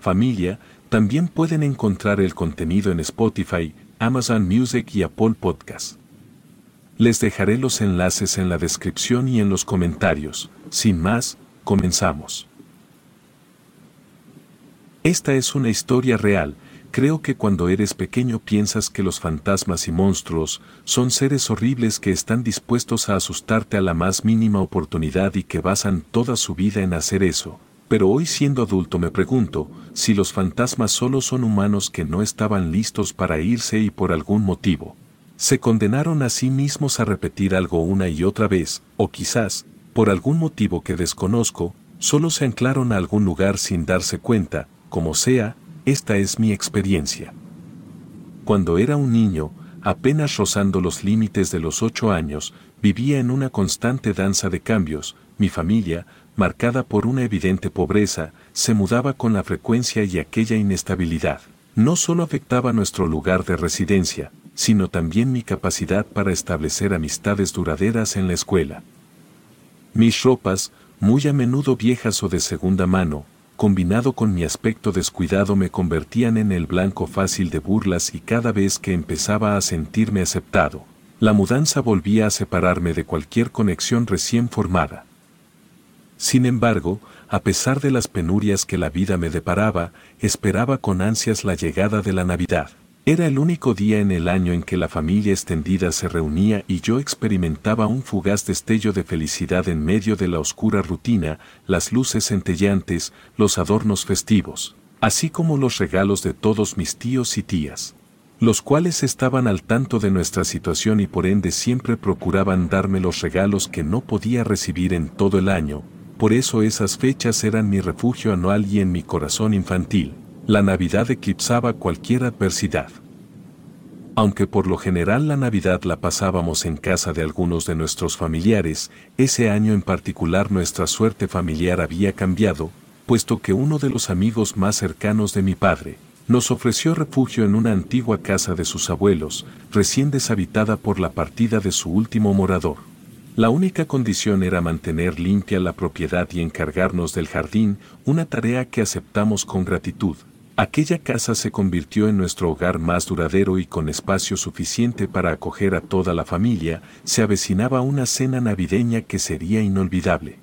Familia, también pueden encontrar el contenido en Spotify, Amazon Music y Apple Podcast. Les dejaré los enlaces en la descripción y en los comentarios. Sin más, comenzamos. Esta es una historia real. Creo que cuando eres pequeño piensas que los fantasmas y monstruos son seres horribles que están dispuestos a asustarte a la más mínima oportunidad y que basan toda su vida en hacer eso pero hoy siendo adulto me pregunto si los fantasmas solo son humanos que no estaban listos para irse y por algún motivo. Se condenaron a sí mismos a repetir algo una y otra vez, o quizás, por algún motivo que desconozco, solo se anclaron a algún lugar sin darse cuenta, como sea, esta es mi experiencia. Cuando era un niño, apenas rozando los límites de los ocho años, vivía en una constante danza de cambios, mi familia, marcada por una evidente pobreza, se mudaba con la frecuencia y aquella inestabilidad. No solo afectaba nuestro lugar de residencia, sino también mi capacidad para establecer amistades duraderas en la escuela. Mis ropas, muy a menudo viejas o de segunda mano, combinado con mi aspecto descuidado me convertían en el blanco fácil de burlas y cada vez que empezaba a sentirme aceptado, la mudanza volvía a separarme de cualquier conexión recién formada. Sin embargo, a pesar de las penurias que la vida me deparaba, esperaba con ansias la llegada de la Navidad. Era el único día en el año en que la familia extendida se reunía y yo experimentaba un fugaz destello de felicidad en medio de la oscura rutina, las luces centellantes, los adornos festivos, así como los regalos de todos mis tíos y tías, los cuales estaban al tanto de nuestra situación y por ende siempre procuraban darme los regalos que no podía recibir en todo el año, por eso esas fechas eran mi refugio anual y en mi corazón infantil, la Navidad eclipsaba cualquier adversidad. Aunque por lo general la Navidad la pasábamos en casa de algunos de nuestros familiares, ese año en particular nuestra suerte familiar había cambiado, puesto que uno de los amigos más cercanos de mi padre, nos ofreció refugio en una antigua casa de sus abuelos, recién deshabitada por la partida de su último morador. La única condición era mantener limpia la propiedad y encargarnos del jardín, una tarea que aceptamos con gratitud. Aquella casa se convirtió en nuestro hogar más duradero y con espacio suficiente para acoger a toda la familia, se avecinaba una cena navideña que sería inolvidable.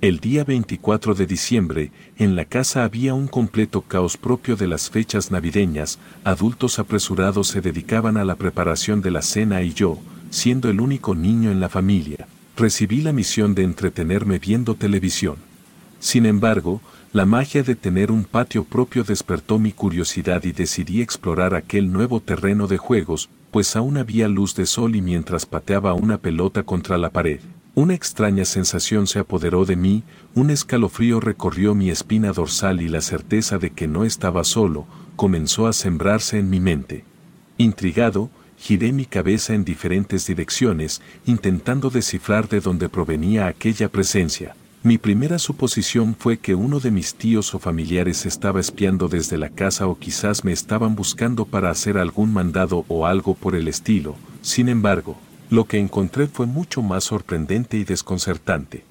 El día 24 de diciembre, en la casa había un completo caos propio de las fechas navideñas, adultos apresurados se dedicaban a la preparación de la cena y yo, siendo el único niño en la familia, recibí la misión de entretenerme viendo televisión. Sin embargo, la magia de tener un patio propio despertó mi curiosidad y decidí explorar aquel nuevo terreno de juegos, pues aún había luz de sol y mientras pateaba una pelota contra la pared, una extraña sensación se apoderó de mí, un escalofrío recorrió mi espina dorsal y la certeza de que no estaba solo, comenzó a sembrarse en mi mente. Intrigado, giré mi cabeza en diferentes direcciones, intentando descifrar de dónde provenía aquella presencia. Mi primera suposición fue que uno de mis tíos o familiares estaba espiando desde la casa o quizás me estaban buscando para hacer algún mandado o algo por el estilo. Sin embargo, lo que encontré fue mucho más sorprendente y desconcertante.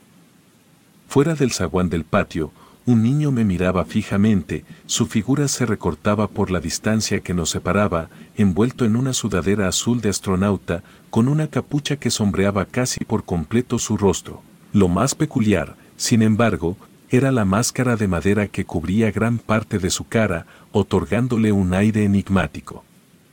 Fuera del zaguán del patio, un niño me miraba fijamente, su figura se recortaba por la distancia que nos separaba, envuelto en una sudadera azul de astronauta, con una capucha que sombreaba casi por completo su rostro. Lo más peculiar, sin embargo, era la máscara de madera que cubría gran parte de su cara, otorgándole un aire enigmático.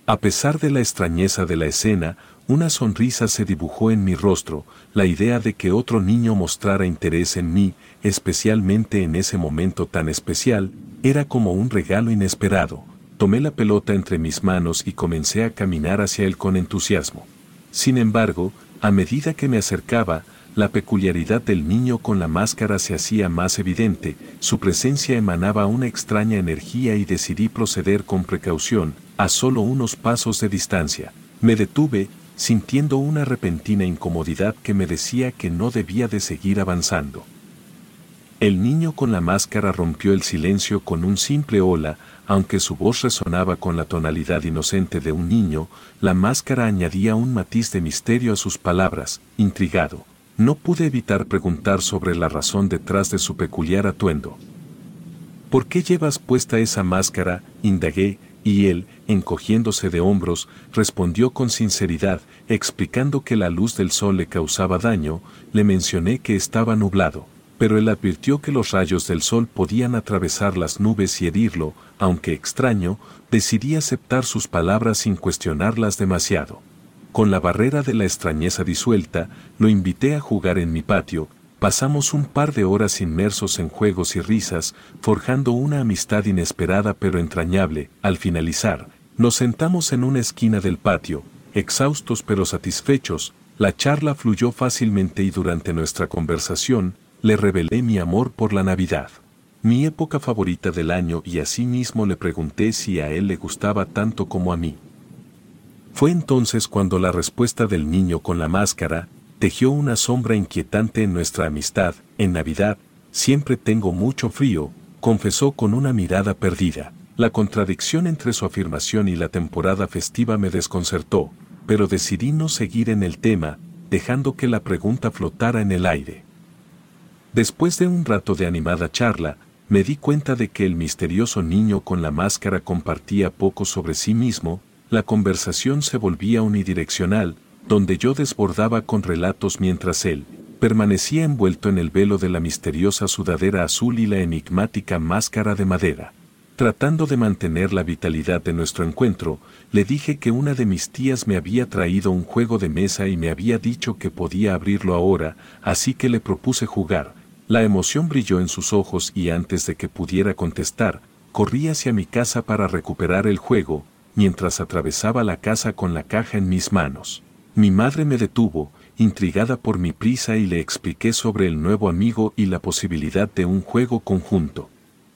A pesar de la extrañeza de la escena, una sonrisa se dibujó en mi rostro, la idea de que otro niño mostrara interés en mí, especialmente en ese momento tan especial, era como un regalo inesperado. Tomé la pelota entre mis manos y comencé a caminar hacia él con entusiasmo. Sin embargo, a medida que me acercaba, la peculiaridad del niño con la máscara se hacía más evidente, su presencia emanaba una extraña energía y decidí proceder con precaución, a solo unos pasos de distancia. Me detuve, sintiendo una repentina incomodidad que me decía que no debía de seguir avanzando. El niño con la máscara rompió el silencio con un simple hola, aunque su voz resonaba con la tonalidad inocente de un niño, la máscara añadía un matiz de misterio a sus palabras, intrigado. No pude evitar preguntar sobre la razón detrás de su peculiar atuendo. ¿Por qué llevas puesta esa máscara? indagué, y él, encogiéndose de hombros, respondió con sinceridad, explicando que la luz del sol le causaba daño, le mencioné que estaba nublado, pero él advirtió que los rayos del sol podían atravesar las nubes y herirlo, aunque extraño, decidí aceptar sus palabras sin cuestionarlas demasiado. Con la barrera de la extrañeza disuelta, lo invité a jugar en mi patio, Pasamos un par de horas inmersos en juegos y risas, forjando una amistad inesperada pero entrañable. Al finalizar, nos sentamos en una esquina del patio, exhaustos pero satisfechos, la charla fluyó fácilmente y durante nuestra conversación, le revelé mi amor por la Navidad. Mi época favorita del año y asimismo le pregunté si a él le gustaba tanto como a mí. Fue entonces cuando la respuesta del niño con la máscara, tejió una sombra inquietante en nuestra amistad. En Navidad, siempre tengo mucho frío, confesó con una mirada perdida. La contradicción entre su afirmación y la temporada festiva me desconcertó, pero decidí no seguir en el tema, dejando que la pregunta flotara en el aire. Después de un rato de animada charla, me di cuenta de que el misterioso niño con la máscara compartía poco sobre sí mismo, la conversación se volvía unidireccional, donde yo desbordaba con relatos mientras él permanecía envuelto en el velo de la misteriosa sudadera azul y la enigmática máscara de madera. Tratando de mantener la vitalidad de nuestro encuentro, le dije que una de mis tías me había traído un juego de mesa y me había dicho que podía abrirlo ahora, así que le propuse jugar. La emoción brilló en sus ojos y antes de que pudiera contestar, corrí hacia mi casa para recuperar el juego, mientras atravesaba la casa con la caja en mis manos. Mi madre me detuvo, intrigada por mi prisa y le expliqué sobre el nuevo amigo y la posibilidad de un juego conjunto.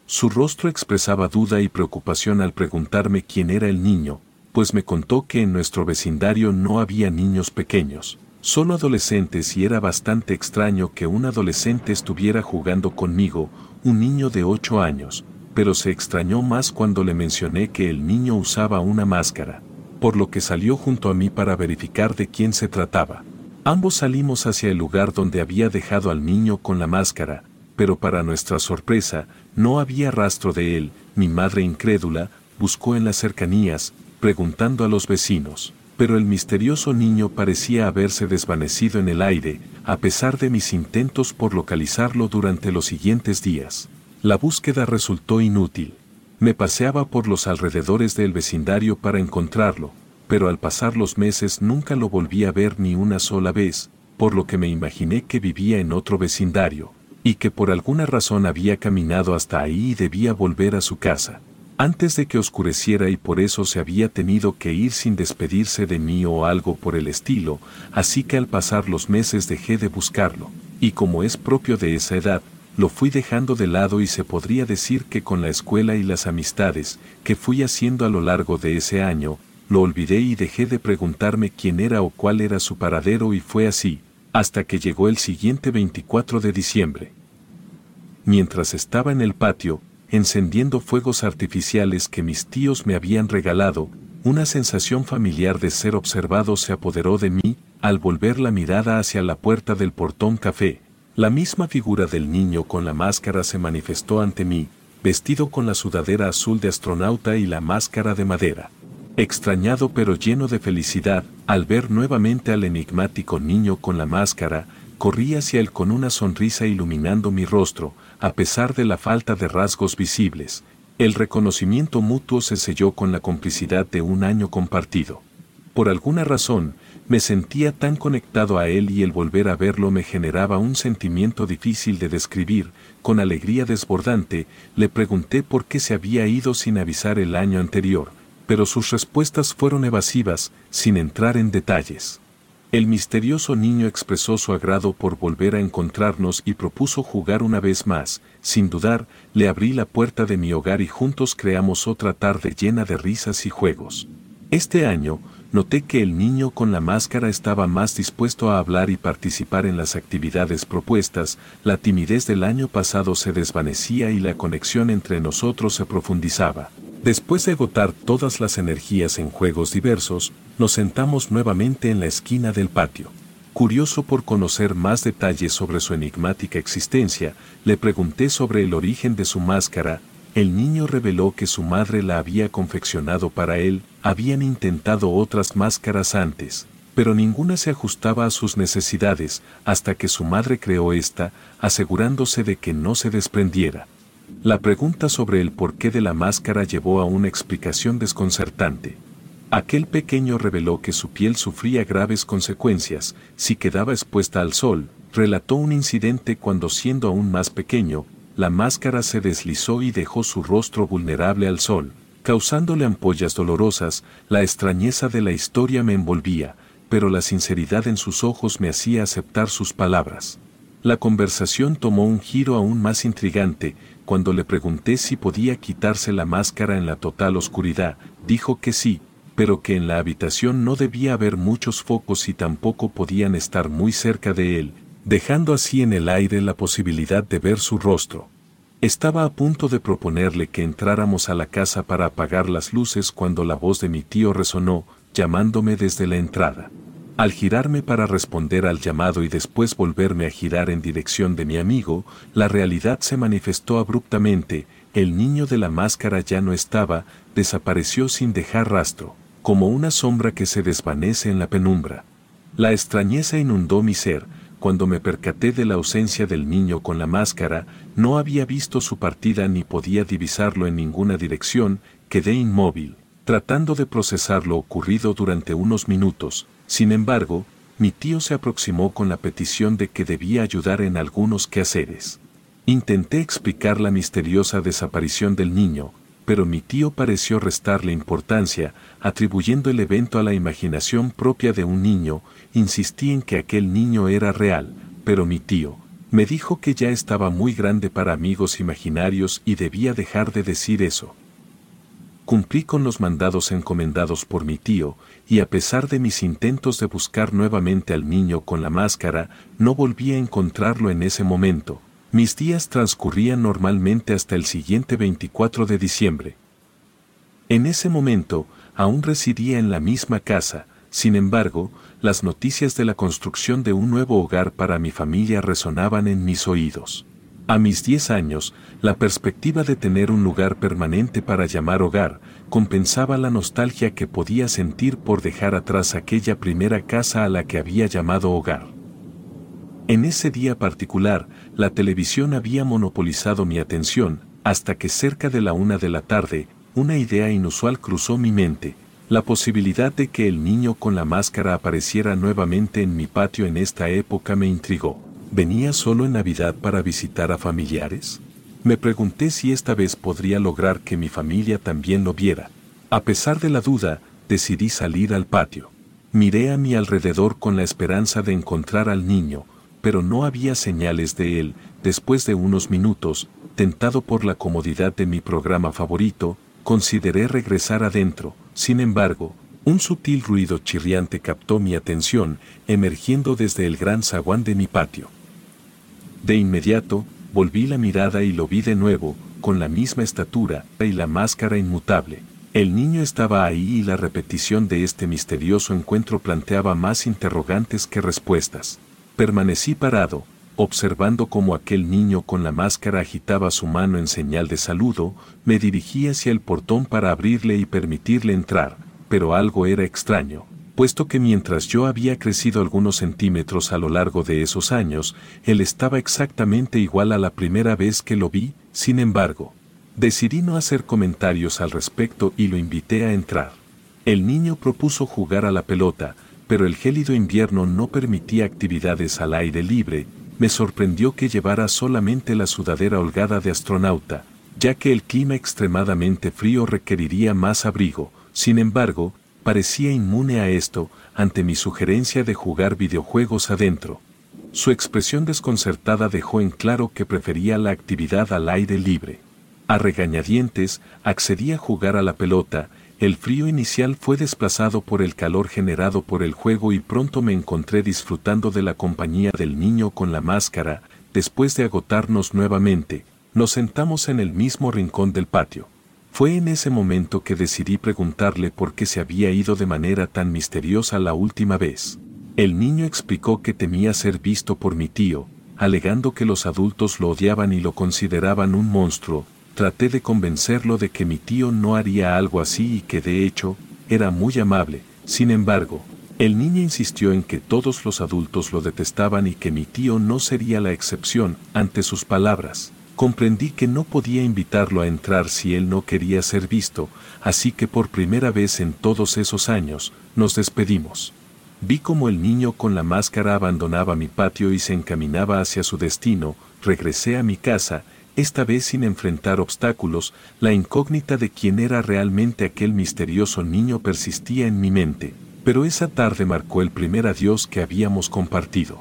Su rostro expresaba duda y preocupación al preguntarme quién era el niño, pues me contó que en nuestro vecindario no había niños pequeños, solo adolescentes y era bastante extraño que un adolescente estuviera jugando conmigo, un niño de ocho años, pero se extrañó más cuando le mencioné que el niño usaba una máscara por lo que salió junto a mí para verificar de quién se trataba. Ambos salimos hacia el lugar donde había dejado al niño con la máscara, pero para nuestra sorpresa, no había rastro de él, mi madre incrédula, buscó en las cercanías, preguntando a los vecinos, pero el misterioso niño parecía haberse desvanecido en el aire, a pesar de mis intentos por localizarlo durante los siguientes días. La búsqueda resultó inútil. Me paseaba por los alrededores del vecindario para encontrarlo, pero al pasar los meses nunca lo volví a ver ni una sola vez, por lo que me imaginé que vivía en otro vecindario, y que por alguna razón había caminado hasta ahí y debía volver a su casa, antes de que oscureciera y por eso se había tenido que ir sin despedirse de mí o algo por el estilo, así que al pasar los meses dejé de buscarlo, y como es propio de esa edad, lo fui dejando de lado y se podría decir que con la escuela y las amistades que fui haciendo a lo largo de ese año, lo olvidé y dejé de preguntarme quién era o cuál era su paradero y fue así, hasta que llegó el siguiente 24 de diciembre. Mientras estaba en el patio, encendiendo fuegos artificiales que mis tíos me habían regalado, una sensación familiar de ser observado se apoderó de mí al volver la mirada hacia la puerta del portón café, la misma figura del niño con la máscara se manifestó ante mí, vestido con la sudadera azul de astronauta y la máscara de madera. Extrañado pero lleno de felicidad, al ver nuevamente al enigmático niño con la máscara, corrí hacia él con una sonrisa iluminando mi rostro, a pesar de la falta de rasgos visibles. El reconocimiento mutuo se selló con la complicidad de un año compartido. Por alguna razón, me sentía tan conectado a él y el volver a verlo me generaba un sentimiento difícil de describir, con alegría desbordante, le pregunté por qué se había ido sin avisar el año anterior, pero sus respuestas fueron evasivas, sin entrar en detalles. El misterioso niño expresó su agrado por volver a encontrarnos y propuso jugar una vez más. Sin dudar, le abrí la puerta de mi hogar y juntos creamos otra tarde llena de risas y juegos. Este año, noté que el niño con la máscara estaba más dispuesto a hablar y participar en las actividades propuestas, la timidez del año pasado se desvanecía y la conexión entre nosotros se profundizaba. Después de agotar todas las energías en juegos diversos, nos sentamos nuevamente en la esquina del patio. Curioso por conocer más detalles sobre su enigmática existencia, le pregunté sobre el origen de su máscara, el niño reveló que su madre la había confeccionado para él, habían intentado otras máscaras antes, pero ninguna se ajustaba a sus necesidades hasta que su madre creó esta, asegurándose de que no se desprendiera. La pregunta sobre el porqué de la máscara llevó a una explicación desconcertante. Aquel pequeño reveló que su piel sufría graves consecuencias si quedaba expuesta al sol, relató un incidente cuando siendo aún más pequeño, la máscara se deslizó y dejó su rostro vulnerable al sol, causándole ampollas dolorosas, la extrañeza de la historia me envolvía, pero la sinceridad en sus ojos me hacía aceptar sus palabras. La conversación tomó un giro aún más intrigante, cuando le pregunté si podía quitarse la máscara en la total oscuridad, dijo que sí, pero que en la habitación no debía haber muchos focos y tampoco podían estar muy cerca de él, dejando así en el aire la posibilidad de ver su rostro. Estaba a punto de proponerle que entráramos a la casa para apagar las luces cuando la voz de mi tío resonó, llamándome desde la entrada. Al girarme para responder al llamado y después volverme a girar en dirección de mi amigo, la realidad se manifestó abruptamente, el niño de la máscara ya no estaba, desapareció sin dejar rastro, como una sombra que se desvanece en la penumbra. La extrañeza inundó mi ser, cuando me percaté de la ausencia del niño con la máscara, no había visto su partida ni podía divisarlo en ninguna dirección, quedé inmóvil, tratando de procesar lo ocurrido durante unos minutos. Sin embargo, mi tío se aproximó con la petición de que debía ayudar en algunos quehaceres. Intenté explicar la misteriosa desaparición del niño, pero mi tío pareció restarle importancia, atribuyendo el evento a la imaginación propia de un niño, insistí en que aquel niño era real, pero mi tío, me dijo que ya estaba muy grande para amigos imaginarios y debía dejar de decir eso. Cumplí con los mandados encomendados por mi tío, y a pesar de mis intentos de buscar nuevamente al niño con la máscara, no volví a encontrarlo en ese momento, mis días transcurrían normalmente hasta el siguiente 24 de diciembre. En ese momento, aún residía en la misma casa, sin embargo, las noticias de la construcción de un nuevo hogar para mi familia resonaban en mis oídos. A mis 10 años, la perspectiva de tener un lugar permanente para llamar hogar compensaba la nostalgia que podía sentir por dejar atrás aquella primera casa a la que había llamado hogar. En ese día particular, la televisión había monopolizado mi atención, hasta que cerca de la una de la tarde, una idea inusual cruzó mi mente, la posibilidad de que el niño con la máscara apareciera nuevamente en mi patio en esta época me intrigó. ¿Venía solo en Navidad para visitar a familiares? Me pregunté si esta vez podría lograr que mi familia también lo viera. A pesar de la duda, decidí salir al patio. Miré a mi alrededor con la esperanza de encontrar al niño, pero no había señales de él. Después de unos minutos, tentado por la comodidad de mi programa favorito, consideré regresar adentro. Sin embargo, un sutil ruido chirriante captó mi atención, emergiendo desde el gran zaguán de mi patio. De inmediato, volví la mirada y lo vi de nuevo, con la misma estatura y la máscara inmutable. El niño estaba ahí y la repetición de este misterioso encuentro planteaba más interrogantes que respuestas. Permanecí parado, observando cómo aquel niño con la máscara agitaba su mano en señal de saludo, me dirigí hacia el portón para abrirle y permitirle entrar, pero algo era extraño. puesto que mientras yo había crecido algunos centímetros a lo largo de esos años, él estaba exactamente igual a la primera vez que lo vi, sin embargo. Decidí no hacer comentarios al respecto y lo invité a entrar. El niño propuso jugar a la pelota, pero el gélido invierno no permitía actividades al aire libre, me sorprendió que llevara solamente la sudadera holgada de astronauta, ya que el clima extremadamente frío requeriría más abrigo, sin embargo, parecía inmune a esto ante mi sugerencia de jugar videojuegos adentro. Su expresión desconcertada dejó en claro que prefería la actividad al aire libre. A regañadientes, accedí a jugar a la pelota, el frío inicial fue desplazado por el calor generado por el juego y pronto me encontré disfrutando de la compañía del niño con la máscara, después de agotarnos nuevamente, nos sentamos en el mismo rincón del patio. Fue en ese momento que decidí preguntarle por qué se había ido de manera tan misteriosa la última vez. El niño explicó que temía ser visto por mi tío, alegando que los adultos lo odiaban y lo consideraban un monstruo, traté de convencerlo de que mi tío no haría algo así y que de hecho, era muy amable. Sin embargo, el niño insistió en que todos los adultos lo detestaban y que mi tío no sería la excepción ante sus palabras. Comprendí que no podía invitarlo a entrar si él no quería ser visto, así que por primera vez en todos esos años, nos despedimos. Vi como el niño con la máscara abandonaba mi patio y se encaminaba hacia su destino, regresé a mi casa, esta vez sin enfrentar obstáculos, la incógnita de quién era realmente aquel misterioso niño persistía en mi mente, pero esa tarde marcó el primer adiós que habíamos compartido.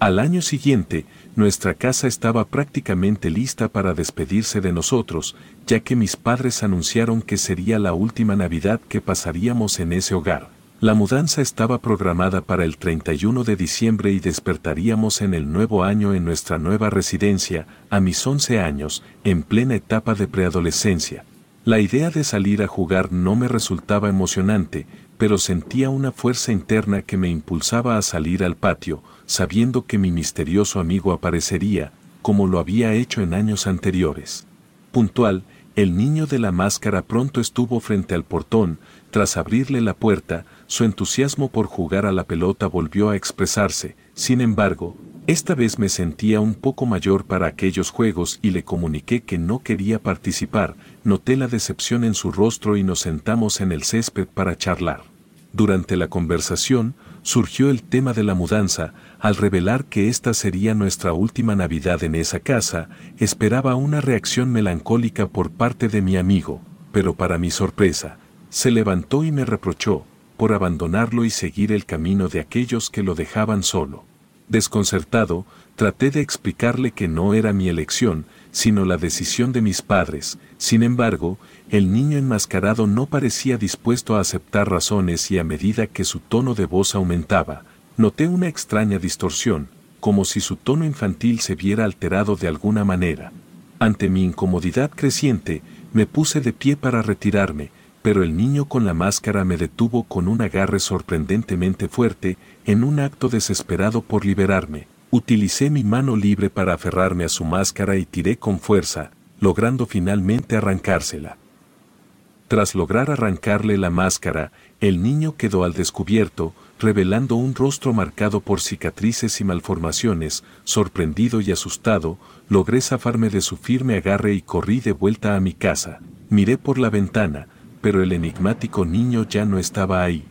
Al año siguiente, nuestra casa estaba prácticamente lista para despedirse de nosotros, ya que mis padres anunciaron que sería la última Navidad que pasaríamos en ese hogar. La mudanza estaba programada para el 31 de diciembre y despertaríamos en el nuevo año en nuestra nueva residencia, a mis 11 años, en plena etapa de preadolescencia. La idea de salir a jugar no me resultaba emocionante, pero sentía una fuerza interna que me impulsaba a salir al patio, sabiendo que mi misterioso amigo aparecería, como lo había hecho en años anteriores. Puntual, el niño de la máscara pronto estuvo frente al portón, tras abrirle la puerta, su entusiasmo por jugar a la pelota volvió a expresarse, sin embargo, esta vez me sentía un poco mayor para aquellos juegos y le comuniqué que no quería participar, noté la decepción en su rostro y nos sentamos en el césped para charlar. Durante la conversación, surgió el tema de la mudanza, al revelar que esta sería nuestra última Navidad en esa casa, esperaba una reacción melancólica por parte de mi amigo, pero para mi sorpresa, se levantó y me reprochó, por abandonarlo y seguir el camino de aquellos que lo dejaban solo. Desconcertado, traté de explicarle que no era mi elección, sino la decisión de mis padres, sin embargo, el niño enmascarado no parecía dispuesto a aceptar razones y a medida que su tono de voz aumentaba, noté una extraña distorsión, como si su tono infantil se viera alterado de alguna manera. Ante mi incomodidad creciente, me puse de pie para retirarme, pero el niño con la máscara me detuvo con un agarre sorprendentemente fuerte, en un acto desesperado por liberarme. Utilicé mi mano libre para aferrarme a su máscara y tiré con fuerza, logrando finalmente arrancársela. Tras lograr arrancarle la máscara, el niño quedó al descubierto, revelando un rostro marcado por cicatrices y malformaciones, sorprendido y asustado, logré zafarme de su firme agarre y corrí de vuelta a mi casa. Miré por la ventana, pero el enigmático niño ya no estaba ahí.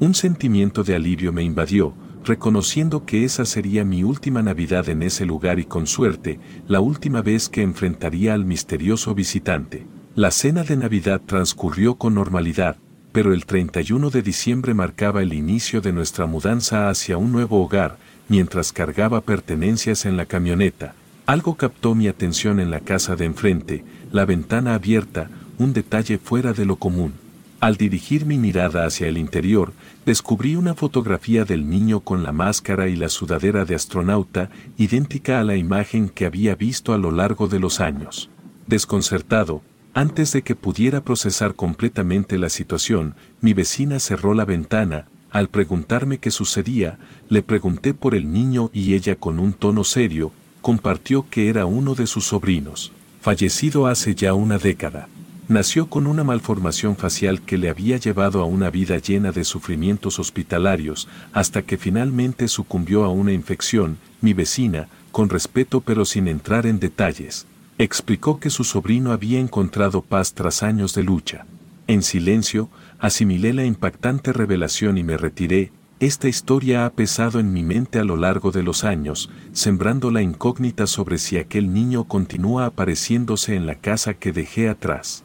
Un sentimiento de alivio me invadió, reconociendo que esa sería mi última Navidad en ese lugar y con suerte, la última vez que enfrentaría al misterioso visitante. La cena de Navidad transcurrió con normalidad, pero el 31 de diciembre marcaba el inicio de nuestra mudanza hacia un nuevo hogar, mientras cargaba pertenencias en la camioneta. Algo captó mi atención en la casa de enfrente, la ventana abierta, un detalle fuera de lo común. Al dirigir mi mirada hacia el interior, descubrí una fotografía del niño con la máscara y la sudadera de astronauta, idéntica a la imagen que había visto a lo largo de los años. Desconcertado, antes de que pudiera procesar completamente la situación, mi vecina cerró la ventana, al preguntarme qué sucedía, le pregunté por el niño y ella con un tono serio, compartió que era uno de sus sobrinos, fallecido hace ya una década. Nació con una malformación facial que le había llevado a una vida llena de sufrimientos hospitalarios, hasta que finalmente sucumbió a una infección, mi vecina, con respeto pero sin entrar en detalles, explicó que su sobrino había encontrado paz tras años de lucha. En silencio, asimilé la impactante revelación y me retiré, esta historia ha pesado en mi mente a lo largo de los años, sembrando la incógnita sobre si aquel niño continúa apareciéndose en la casa que dejé atrás.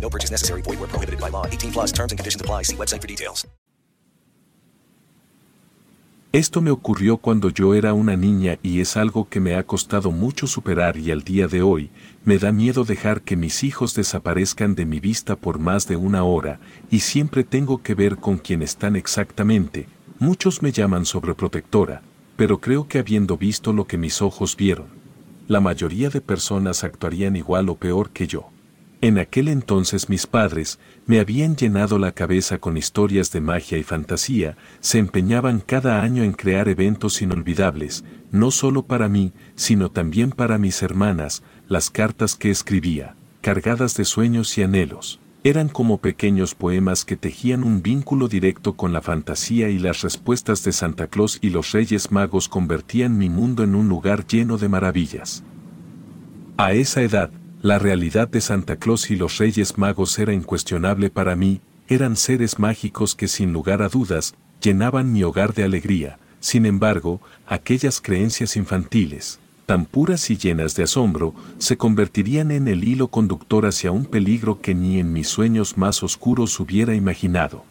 No purchase necessary. Void prohibited by law. 18 plus terms and conditions apply. See website for details. Esto me ocurrió cuando yo era una niña y es algo que me ha costado mucho superar y al día de hoy me da miedo dejar que mis hijos desaparezcan de mi vista por más de una hora y siempre tengo que ver con quién están exactamente. Muchos me llaman sobreprotectora, pero creo que habiendo visto lo que mis ojos vieron, la mayoría de personas actuarían igual o peor que yo. En aquel entonces mis padres me habían llenado la cabeza con historias de magia y fantasía, se empeñaban cada año en crear eventos inolvidables, no solo para mí, sino también para mis hermanas, las cartas que escribía, cargadas de sueños y anhelos, eran como pequeños poemas que tejían un vínculo directo con la fantasía y las respuestas de Santa Claus y los Reyes Magos convertían mi mundo en un lugar lleno de maravillas. A esa edad, la realidad de Santa Claus y los Reyes Magos era incuestionable para mí, eran seres mágicos que sin lugar a dudas, llenaban mi hogar de alegría, sin embargo, aquellas creencias infantiles, tan puras y llenas de asombro, se convertirían en el hilo conductor hacia un peligro que ni en mis sueños más oscuros hubiera imaginado.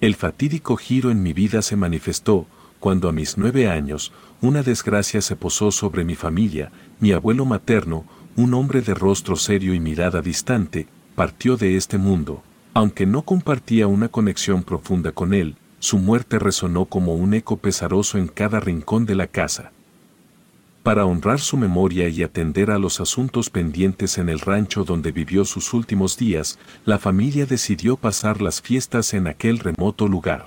El fatídico giro en mi vida se manifestó, cuando a mis nueve años, una desgracia se posó sobre mi familia, mi abuelo materno, un hombre de rostro serio y mirada distante, partió de este mundo. Aunque no compartía una conexión profunda con él, su muerte resonó como un eco pesaroso en cada rincón de la casa. Para honrar su memoria y atender a los asuntos pendientes en el rancho donde vivió sus últimos días, la familia decidió pasar las fiestas en aquel remoto lugar.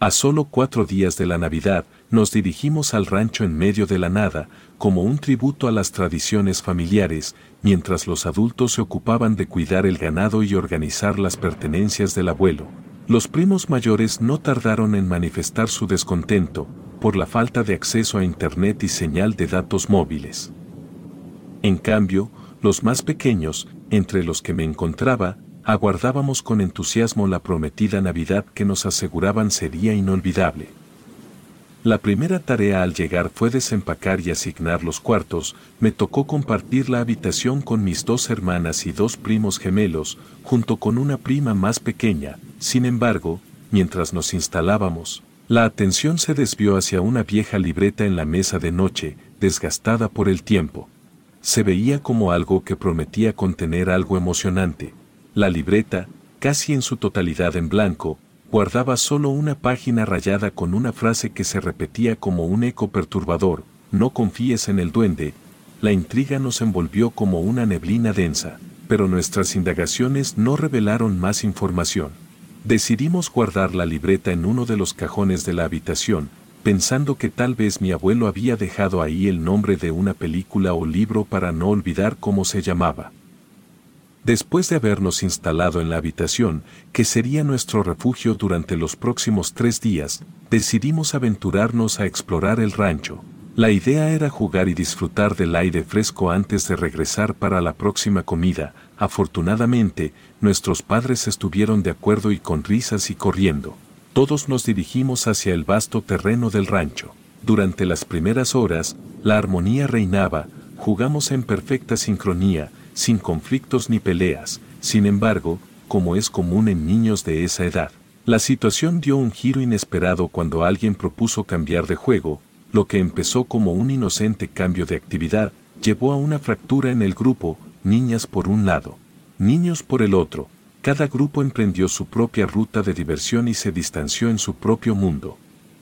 A solo cuatro días de la Navidad, nos dirigimos al rancho en medio de la nada, como un tributo a las tradiciones familiares, mientras los adultos se ocupaban de cuidar el ganado y organizar las pertenencias del abuelo. Los primos mayores no tardaron en manifestar su descontento, por la falta de acceso a Internet y señal de datos móviles. En cambio, los más pequeños, entre los que me encontraba, aguardábamos con entusiasmo la prometida Navidad que nos aseguraban sería inolvidable. La primera tarea al llegar fue desempacar y asignar los cuartos, me tocó compartir la habitación con mis dos hermanas y dos primos gemelos, junto con una prima más pequeña, sin embargo, mientras nos instalábamos, la atención se desvió hacia una vieja libreta en la mesa de noche, desgastada por el tiempo. Se veía como algo que prometía contener algo emocionante, la libreta, casi en su totalidad en blanco, guardaba solo una página rayada con una frase que se repetía como un eco perturbador, no confíes en el duende, la intriga nos envolvió como una neblina densa, pero nuestras indagaciones no revelaron más información. Decidimos guardar la libreta en uno de los cajones de la habitación, pensando que tal vez mi abuelo había dejado ahí el nombre de una película o libro para no olvidar cómo se llamaba. Después de habernos instalado en la habitación, que sería nuestro refugio durante los próximos tres días, decidimos aventurarnos a explorar el rancho. La idea era jugar y disfrutar del aire fresco antes de regresar para la próxima comida. Afortunadamente, nuestros padres estuvieron de acuerdo y con risas y corriendo. Todos nos dirigimos hacia el vasto terreno del rancho. Durante las primeras horas, la armonía reinaba, jugamos en perfecta sincronía, sin conflictos ni peleas. Sin embargo, como es común en niños de esa edad, la situación dio un giro inesperado cuando alguien propuso cambiar de juego, lo que empezó como un inocente cambio de actividad, llevó a una fractura en el grupo, niñas por un lado, niños por el otro. Cada grupo emprendió su propia ruta de diversión y se distanció en su propio mundo.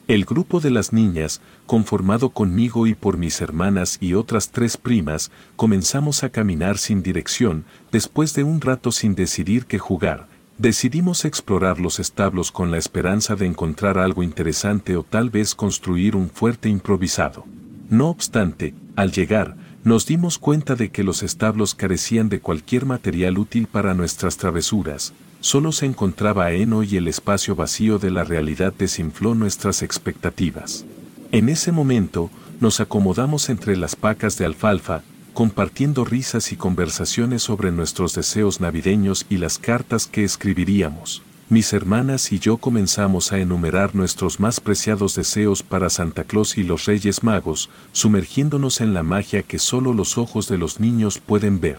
El grupo de las niñas, conformado conmigo y por mis hermanas y otras tres primas, comenzamos a caminar sin dirección, después de un rato sin decidir qué jugar, Decidimos explorar los establos con la esperanza de encontrar algo interesante o tal vez construir un fuerte improvisado. No obstante, al llegar, nos dimos cuenta de que los establos carecían de cualquier material útil para nuestras travesuras, solo se encontraba heno y el espacio vacío de la realidad desinfló nuestras expectativas. En ese momento, nos acomodamos entre las pacas de alfalfa, compartiendo risas y conversaciones sobre nuestros deseos navideños y las cartas que escribiríamos. Mis hermanas y yo comenzamos a enumerar nuestros más preciados deseos para Santa Claus y los Reyes Magos, sumergiéndonos en la magia que solo los ojos de los niños pueden ver.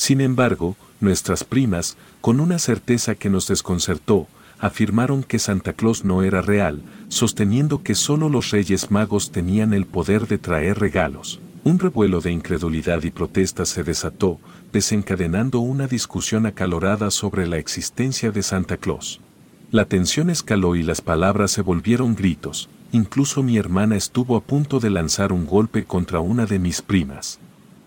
Sin embargo, nuestras primas, con una certeza que nos desconcertó, afirmaron que Santa Claus no era real, sosteniendo que solo los Reyes Magos tenían el poder de traer regalos. Un revuelo de incredulidad y protesta se desató, desencadenando una discusión acalorada sobre la existencia de Santa Claus. La tensión escaló y las palabras se volvieron gritos, incluso mi hermana estuvo a punto de lanzar un golpe contra una de mis primas.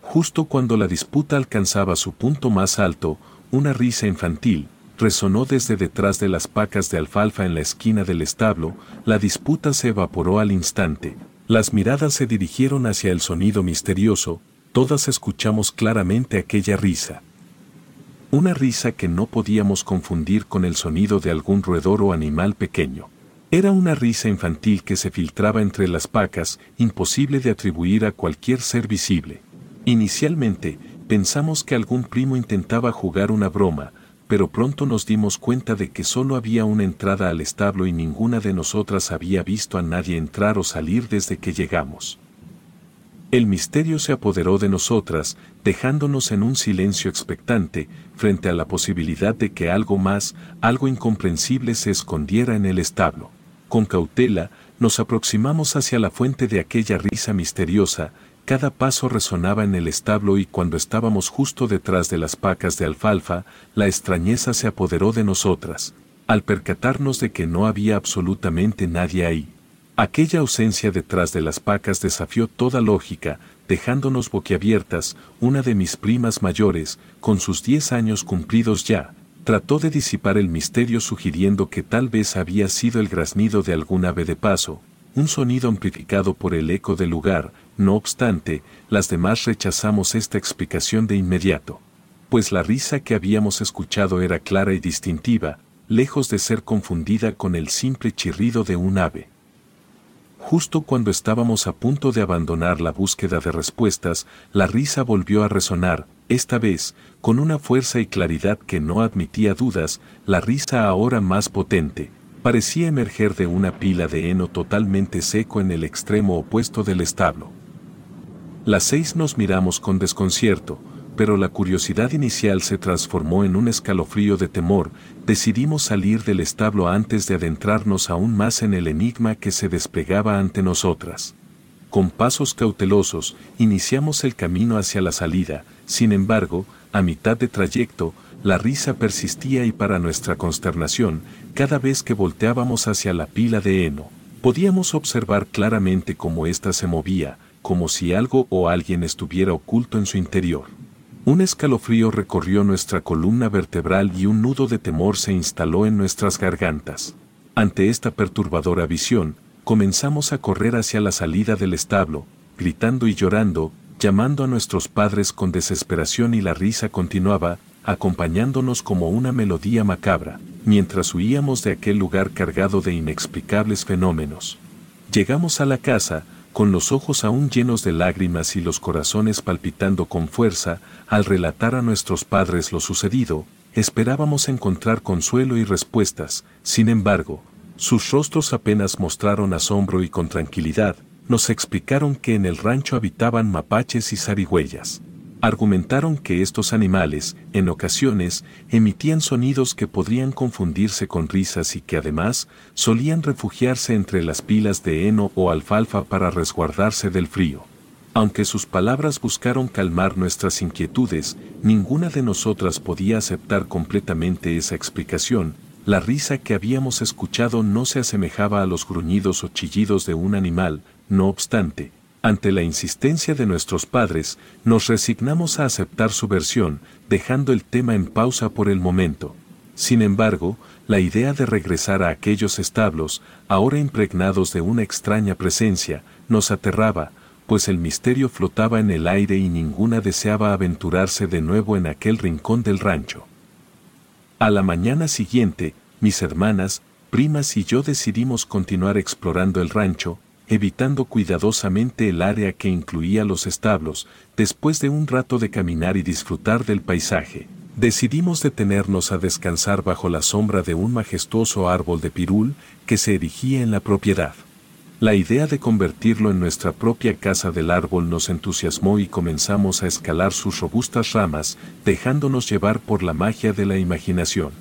Justo cuando la disputa alcanzaba su punto más alto, una risa infantil, resonó desde detrás de las pacas de alfalfa en la esquina del establo, la disputa se evaporó al instante, las miradas se dirigieron hacia el sonido misterioso, todas escuchamos claramente aquella risa. Una risa que no podíamos confundir con el sonido de algún roedor o animal pequeño. Era una risa infantil que se filtraba entre las pacas, imposible de atribuir a cualquier ser visible. Inicialmente, pensamos que algún primo intentaba jugar una broma, pero pronto nos dimos cuenta de que solo había una entrada al establo y ninguna de nosotras había visto a nadie entrar o salir desde que llegamos. El misterio se apoderó de nosotras, dejándonos en un silencio expectante, frente a la posibilidad de que algo más, algo incomprensible se escondiera en el establo. Con cautela, nos aproximamos hacia la fuente de aquella risa misteriosa, cada paso resonaba en el establo y cuando estábamos justo detrás de las pacas de alfalfa, la extrañeza se apoderó de nosotras, al percatarnos de que no había absolutamente nadie ahí. Aquella ausencia detrás de las pacas desafió toda lógica, dejándonos boquiabiertas, una de mis primas mayores, con sus diez años cumplidos ya, trató de disipar el misterio sugiriendo que tal vez había sido el graznido de algún ave de paso, un sonido amplificado por el eco del lugar, no obstante, las demás rechazamos esta explicación de inmediato, pues la risa que habíamos escuchado era clara y distintiva, lejos de ser confundida con el simple chirrido de un ave. Justo cuando estábamos a punto de abandonar la búsqueda de respuestas, la risa volvió a resonar, esta vez, con una fuerza y claridad que no admitía dudas, la risa ahora más potente, parecía emerger de una pila de heno totalmente seco en el extremo opuesto del establo. Las seis nos miramos con desconcierto, pero la curiosidad inicial se transformó en un escalofrío de temor, decidimos salir del establo antes de adentrarnos aún más en el enigma que se desplegaba ante nosotras. Con pasos cautelosos, iniciamos el camino hacia la salida, sin embargo, a mitad de trayecto, la risa persistía y para nuestra consternación, cada vez que volteábamos hacia la pila de heno, podíamos observar claramente cómo ésta se movía, como si algo o alguien estuviera oculto en su interior. Un escalofrío recorrió nuestra columna vertebral y un nudo de temor se instaló en nuestras gargantas. Ante esta perturbadora visión, comenzamos a correr hacia la salida del establo, gritando y llorando, llamando a nuestros padres con desesperación y la risa continuaba, acompañándonos como una melodía macabra, mientras huíamos de aquel lugar cargado de inexplicables fenómenos. Llegamos a la casa, con los ojos aún llenos de lágrimas y los corazones palpitando con fuerza, al relatar a nuestros padres lo sucedido, esperábamos encontrar consuelo y respuestas, sin embargo, sus rostros apenas mostraron asombro y con tranquilidad, nos explicaron que en el rancho habitaban mapaches y zarigüeyas. Argumentaron que estos animales, en ocasiones, emitían sonidos que podrían confundirse con risas y que además solían refugiarse entre las pilas de heno o alfalfa para resguardarse del frío. Aunque sus palabras buscaron calmar nuestras inquietudes, ninguna de nosotras podía aceptar completamente esa explicación, la risa que habíamos escuchado no se asemejaba a los gruñidos o chillidos de un animal, no obstante, ante la insistencia de nuestros padres, nos resignamos a aceptar su versión, dejando el tema en pausa por el momento. Sin embargo, la idea de regresar a aquellos establos, ahora impregnados de una extraña presencia, nos aterraba, pues el misterio flotaba en el aire y ninguna deseaba aventurarse de nuevo en aquel rincón del rancho. A la mañana siguiente, mis hermanas, primas y yo decidimos continuar explorando el rancho, evitando cuidadosamente el área que incluía los establos, después de un rato de caminar y disfrutar del paisaje. Decidimos detenernos a descansar bajo la sombra de un majestuoso árbol de pirul que se erigía en la propiedad. La idea de convertirlo en nuestra propia casa del árbol nos entusiasmó y comenzamos a escalar sus robustas ramas, dejándonos llevar por la magia de la imaginación.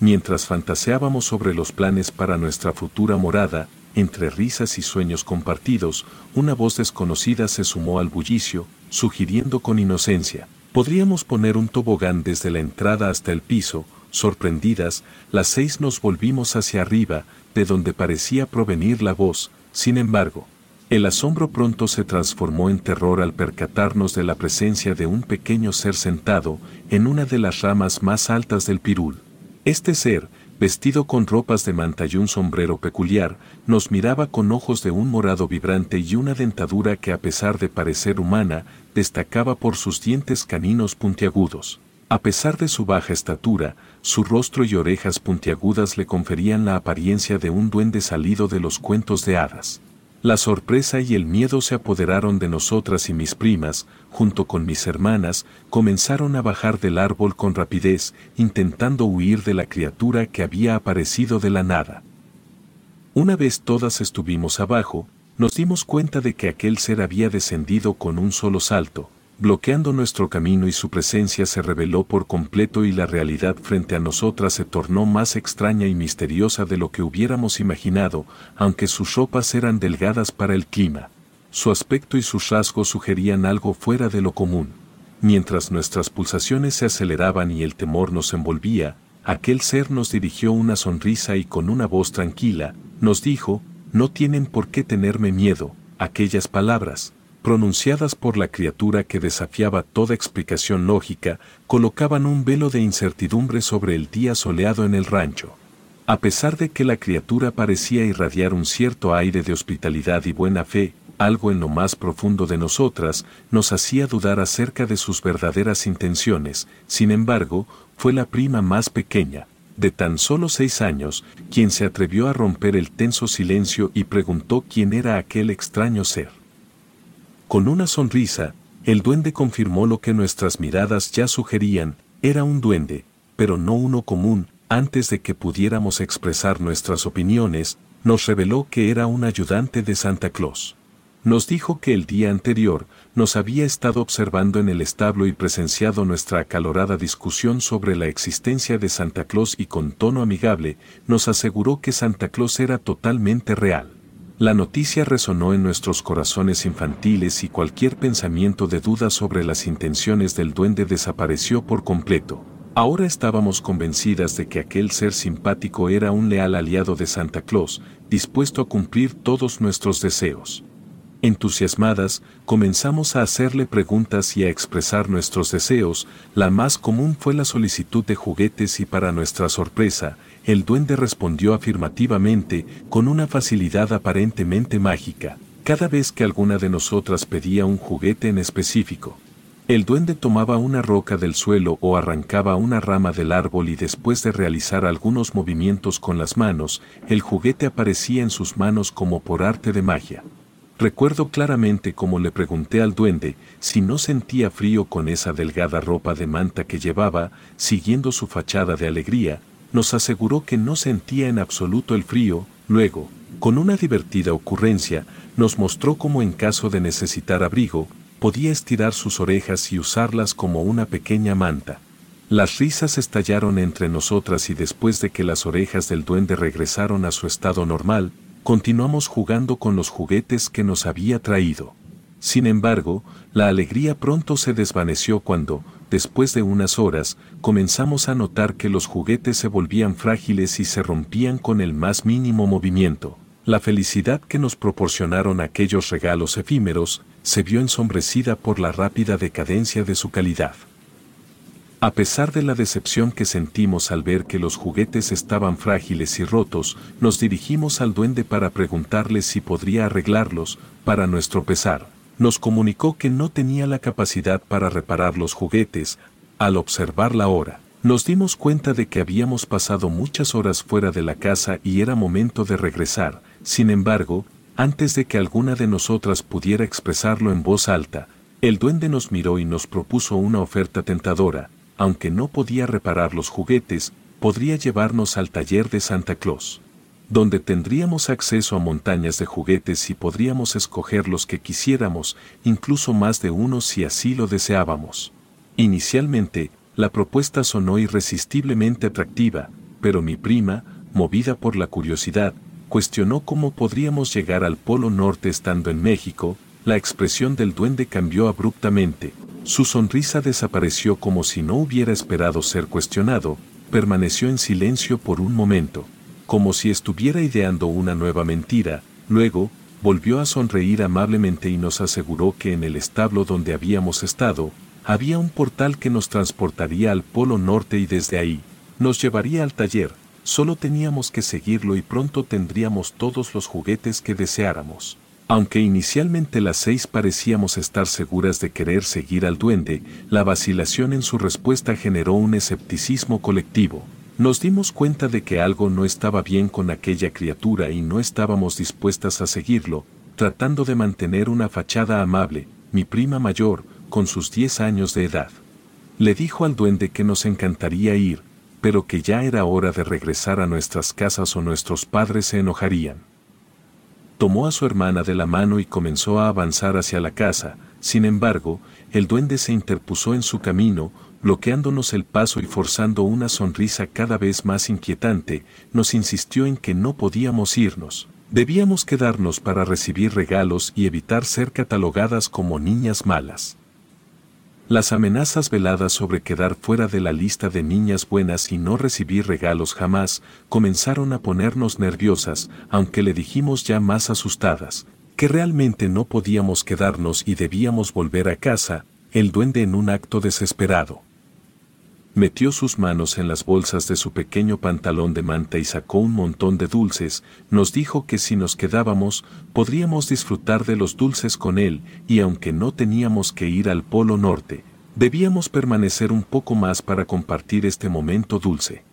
Mientras fantaseábamos sobre los planes para nuestra futura morada, entre risas y sueños compartidos, una voz desconocida se sumó al bullicio, sugiriendo con inocencia, podríamos poner un tobogán desde la entrada hasta el piso, sorprendidas, las seis nos volvimos hacia arriba, de donde parecía provenir la voz, sin embargo, el asombro pronto se transformó en terror al percatarnos de la presencia de un pequeño ser sentado en una de las ramas más altas del pirul. Este ser, vestido con ropas de manta y un sombrero peculiar, nos miraba con ojos de un morado vibrante y una dentadura que a pesar de parecer humana, destacaba por sus dientes caninos puntiagudos. A pesar de su baja estatura, su rostro y orejas puntiagudas le conferían la apariencia de un duende salido de los cuentos de hadas. La sorpresa y el miedo se apoderaron de nosotras y mis primas, junto con mis hermanas, comenzaron a bajar del árbol con rapidez, intentando huir de la criatura que había aparecido de la nada. Una vez todas estuvimos abajo, nos dimos cuenta de que aquel ser había descendido con un solo salto, bloqueando nuestro camino y su presencia se reveló por completo y la realidad frente a nosotras se tornó más extraña y misteriosa de lo que hubiéramos imaginado, aunque sus ropas eran delgadas para el clima. Su aspecto y sus rasgos sugerían algo fuera de lo común. Mientras nuestras pulsaciones se aceleraban y el temor nos envolvía, aquel ser nos dirigió una sonrisa y con una voz tranquila, nos dijo, no tienen por qué tenerme miedo, aquellas palabras, pronunciadas por la criatura que desafiaba toda explicación lógica, colocaban un velo de incertidumbre sobre el día soleado en el rancho. A pesar de que la criatura parecía irradiar un cierto aire de hospitalidad y buena fe, algo en lo más profundo de nosotras nos hacía dudar acerca de sus verdaderas intenciones, sin embargo, fue la prima más pequeña, de tan solo seis años, quien se atrevió a romper el tenso silencio y preguntó quién era aquel extraño ser. Con una sonrisa, el duende confirmó lo que nuestras miradas ya sugerían, era un duende, pero no uno común, antes de que pudiéramos expresar nuestras opiniones, nos reveló que era un ayudante de Santa Claus. Nos dijo que el día anterior nos había estado observando en el establo y presenciado nuestra acalorada discusión sobre la existencia de Santa Claus y con tono amigable nos aseguró que Santa Claus era totalmente real. La noticia resonó en nuestros corazones infantiles y cualquier pensamiento de duda sobre las intenciones del duende desapareció por completo. Ahora estábamos convencidas de que aquel ser simpático era un leal aliado de Santa Claus, dispuesto a cumplir todos nuestros deseos. Entusiasmadas, comenzamos a hacerle preguntas y a expresar nuestros deseos, la más común fue la solicitud de juguetes y para nuestra sorpresa, el duende respondió afirmativamente, con una facilidad aparentemente mágica, cada vez que alguna de nosotras pedía un juguete en específico. El duende tomaba una roca del suelo o arrancaba una rama del árbol y después de realizar algunos movimientos con las manos, el juguete aparecía en sus manos como por arte de magia. Recuerdo claramente cómo le pregunté al duende si no sentía frío con esa delgada ropa de manta que llevaba, siguiendo su fachada de alegría, nos aseguró que no sentía en absoluto el frío, luego, con una divertida ocurrencia, nos mostró cómo en caso de necesitar abrigo, podía estirar sus orejas y usarlas como una pequeña manta. Las risas estallaron entre nosotras y después de que las orejas del duende regresaron a su estado normal, continuamos jugando con los juguetes que nos había traído. Sin embargo, la alegría pronto se desvaneció cuando, después de unas horas, comenzamos a notar que los juguetes se volvían frágiles y se rompían con el más mínimo movimiento. La felicidad que nos proporcionaron aquellos regalos efímeros se vio ensombrecida por la rápida decadencia de su calidad. A pesar de la decepción que sentimos al ver que los juguetes estaban frágiles y rotos, nos dirigimos al duende para preguntarle si podría arreglarlos, para nuestro pesar. Nos comunicó que no tenía la capacidad para reparar los juguetes, al observar la hora. Nos dimos cuenta de que habíamos pasado muchas horas fuera de la casa y era momento de regresar. Sin embargo, antes de que alguna de nosotras pudiera expresarlo en voz alta, el duende nos miró y nos propuso una oferta tentadora, aunque no podía reparar los juguetes, podría llevarnos al taller de Santa Claus, donde tendríamos acceso a montañas de juguetes y podríamos escoger los que quisiéramos, incluso más de uno si así lo deseábamos. Inicialmente, la propuesta sonó irresistiblemente atractiva, pero mi prima, movida por la curiosidad, cuestionó cómo podríamos llegar al Polo Norte estando en México, la expresión del duende cambió abruptamente, su sonrisa desapareció como si no hubiera esperado ser cuestionado, permaneció en silencio por un momento, como si estuviera ideando una nueva mentira, luego, volvió a sonreír amablemente y nos aseguró que en el establo donde habíamos estado, había un portal que nos transportaría al Polo Norte y desde ahí, nos llevaría al taller, solo teníamos que seguirlo y pronto tendríamos todos los juguetes que deseáramos. Aunque inicialmente las seis parecíamos estar seguras de querer seguir al duende, la vacilación en su respuesta generó un escepticismo colectivo. Nos dimos cuenta de que algo no estaba bien con aquella criatura y no estábamos dispuestas a seguirlo, tratando de mantener una fachada amable, mi prima mayor, con sus diez años de edad. Le dijo al duende que nos encantaría ir, pero que ya era hora de regresar a nuestras casas o nuestros padres se enojarían tomó a su hermana de la mano y comenzó a avanzar hacia la casa, sin embargo, el duende se interpuso en su camino, bloqueándonos el paso y forzando una sonrisa cada vez más inquietante, nos insistió en que no podíamos irnos. Debíamos quedarnos para recibir regalos y evitar ser catalogadas como niñas malas. Las amenazas veladas sobre quedar fuera de la lista de niñas buenas y no recibir regalos jamás comenzaron a ponernos nerviosas, aunque le dijimos ya más asustadas, que realmente no podíamos quedarnos y debíamos volver a casa, el duende en un acto desesperado metió sus manos en las bolsas de su pequeño pantalón de manta y sacó un montón de dulces, nos dijo que si nos quedábamos, podríamos disfrutar de los dulces con él, y aunque no teníamos que ir al Polo Norte, debíamos permanecer un poco más para compartir este momento dulce.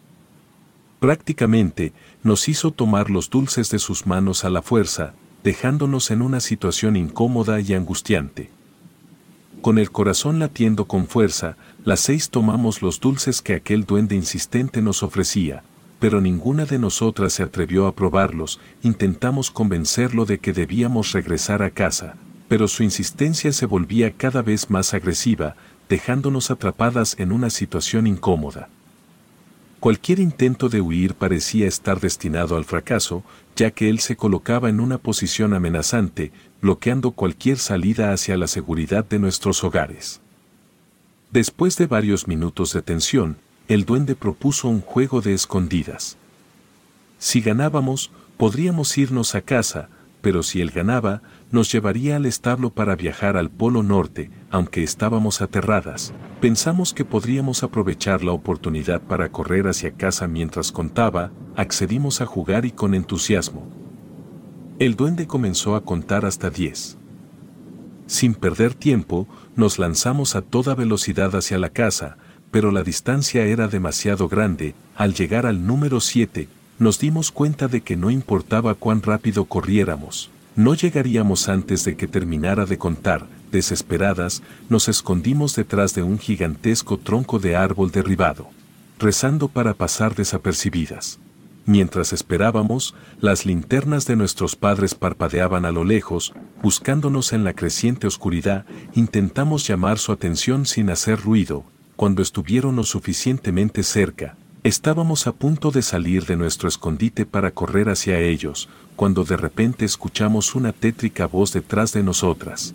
Prácticamente, nos hizo tomar los dulces de sus manos a la fuerza, dejándonos en una situación incómoda y angustiante. Con el corazón latiendo con fuerza, las seis tomamos los dulces que aquel duende insistente nos ofrecía, pero ninguna de nosotras se atrevió a probarlos, intentamos convencerlo de que debíamos regresar a casa, pero su insistencia se volvía cada vez más agresiva, dejándonos atrapadas en una situación incómoda. Cualquier intento de huir parecía estar destinado al fracaso, ya que él se colocaba en una posición amenazante, bloqueando cualquier salida hacia la seguridad de nuestros hogares. Después de varios minutos de tensión, el duende propuso un juego de escondidas. Si ganábamos, podríamos irnos a casa, pero si él ganaba, nos llevaría al establo para viajar al Polo Norte, aunque estábamos aterradas. Pensamos que podríamos aprovechar la oportunidad para correr hacia casa mientras contaba, accedimos a jugar y con entusiasmo. El duende comenzó a contar hasta diez. Sin perder tiempo, nos lanzamos a toda velocidad hacia la casa, pero la distancia era demasiado grande, al llegar al número 7, nos dimos cuenta de que no importaba cuán rápido corriéramos, No llegaríamos antes de que terminara de contar, desesperadas, nos escondimos detrás de un gigantesco tronco de árbol derribado, rezando para pasar desapercibidas. Mientras esperábamos, las linternas de nuestros padres parpadeaban a lo lejos, buscándonos en la creciente oscuridad, intentamos llamar su atención sin hacer ruido, cuando estuvieron lo suficientemente cerca, estábamos a punto de salir de nuestro escondite para correr hacia ellos, cuando de repente escuchamos una tétrica voz detrás de nosotras.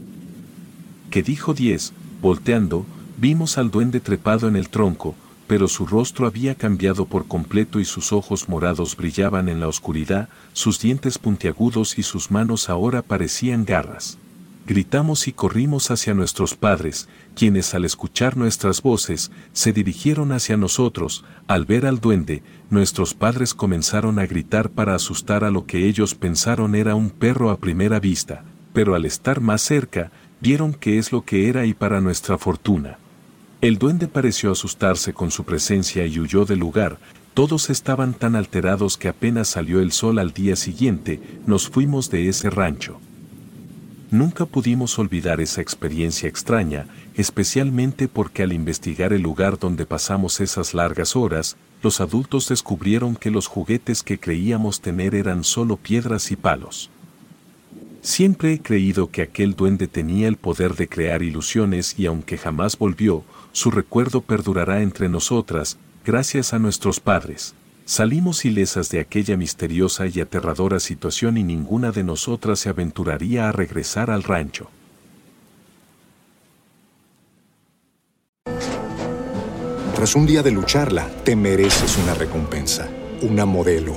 Que dijo diez, volteando, vimos al duende trepado en el tronco, pero su rostro había cambiado por completo y sus ojos morados brillaban en la oscuridad, sus dientes puntiagudos y sus manos ahora parecían garras. Gritamos y corrimos hacia nuestros padres, quienes al escuchar nuestras voces, se dirigieron hacia nosotros, al ver al duende, nuestros padres comenzaron a gritar para asustar a lo que ellos pensaron era un perro a primera vista, pero al estar más cerca, vieron qué es lo que era y para nuestra fortuna. El duende pareció asustarse con su presencia y huyó del lugar, todos estaban tan alterados que apenas salió el sol al día siguiente, nos fuimos de ese rancho. Nunca pudimos olvidar esa experiencia extraña, especialmente porque al investigar el lugar donde pasamos esas largas horas, los adultos descubrieron que los juguetes que creíamos tener eran solo piedras y palos. Siempre he creído que aquel duende tenía el poder de crear ilusiones y aunque jamás volvió, su recuerdo perdurará entre nosotras, gracias a nuestros padres. Salimos ilesas de aquella misteriosa y aterradora situación y ninguna de nosotras se aventuraría a regresar al rancho. Tras un día de lucharla, te mereces una recompensa, una modelo,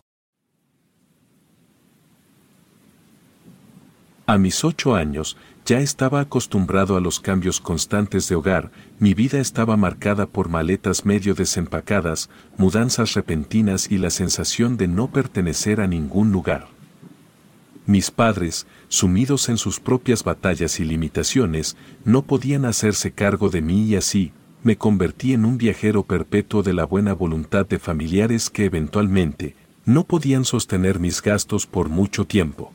A mis ocho años, ya estaba acostumbrado a los cambios constantes de hogar, mi vida estaba marcada por maletas medio desempacadas, mudanzas repentinas y la sensación de no pertenecer a ningún lugar. Mis padres, sumidos en sus propias batallas y limitaciones, no podían hacerse cargo de mí y así, me convertí en un viajero perpetuo de la buena voluntad de familiares que eventualmente, no podían sostener mis gastos por mucho tiempo.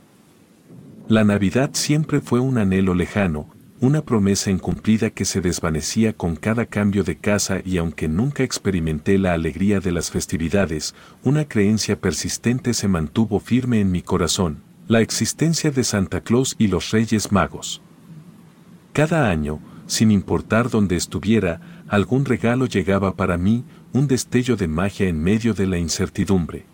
La Navidad siempre fue un anhelo lejano, una promesa incumplida que se desvanecía con cada cambio de casa y aunque nunca experimenté la alegría de las festividades, una creencia persistente se mantuvo firme en mi corazón, la existencia de Santa Claus y los Reyes Magos. Cada año, sin importar dónde estuviera, algún regalo llegaba para mí, un destello de magia en medio de la incertidumbre.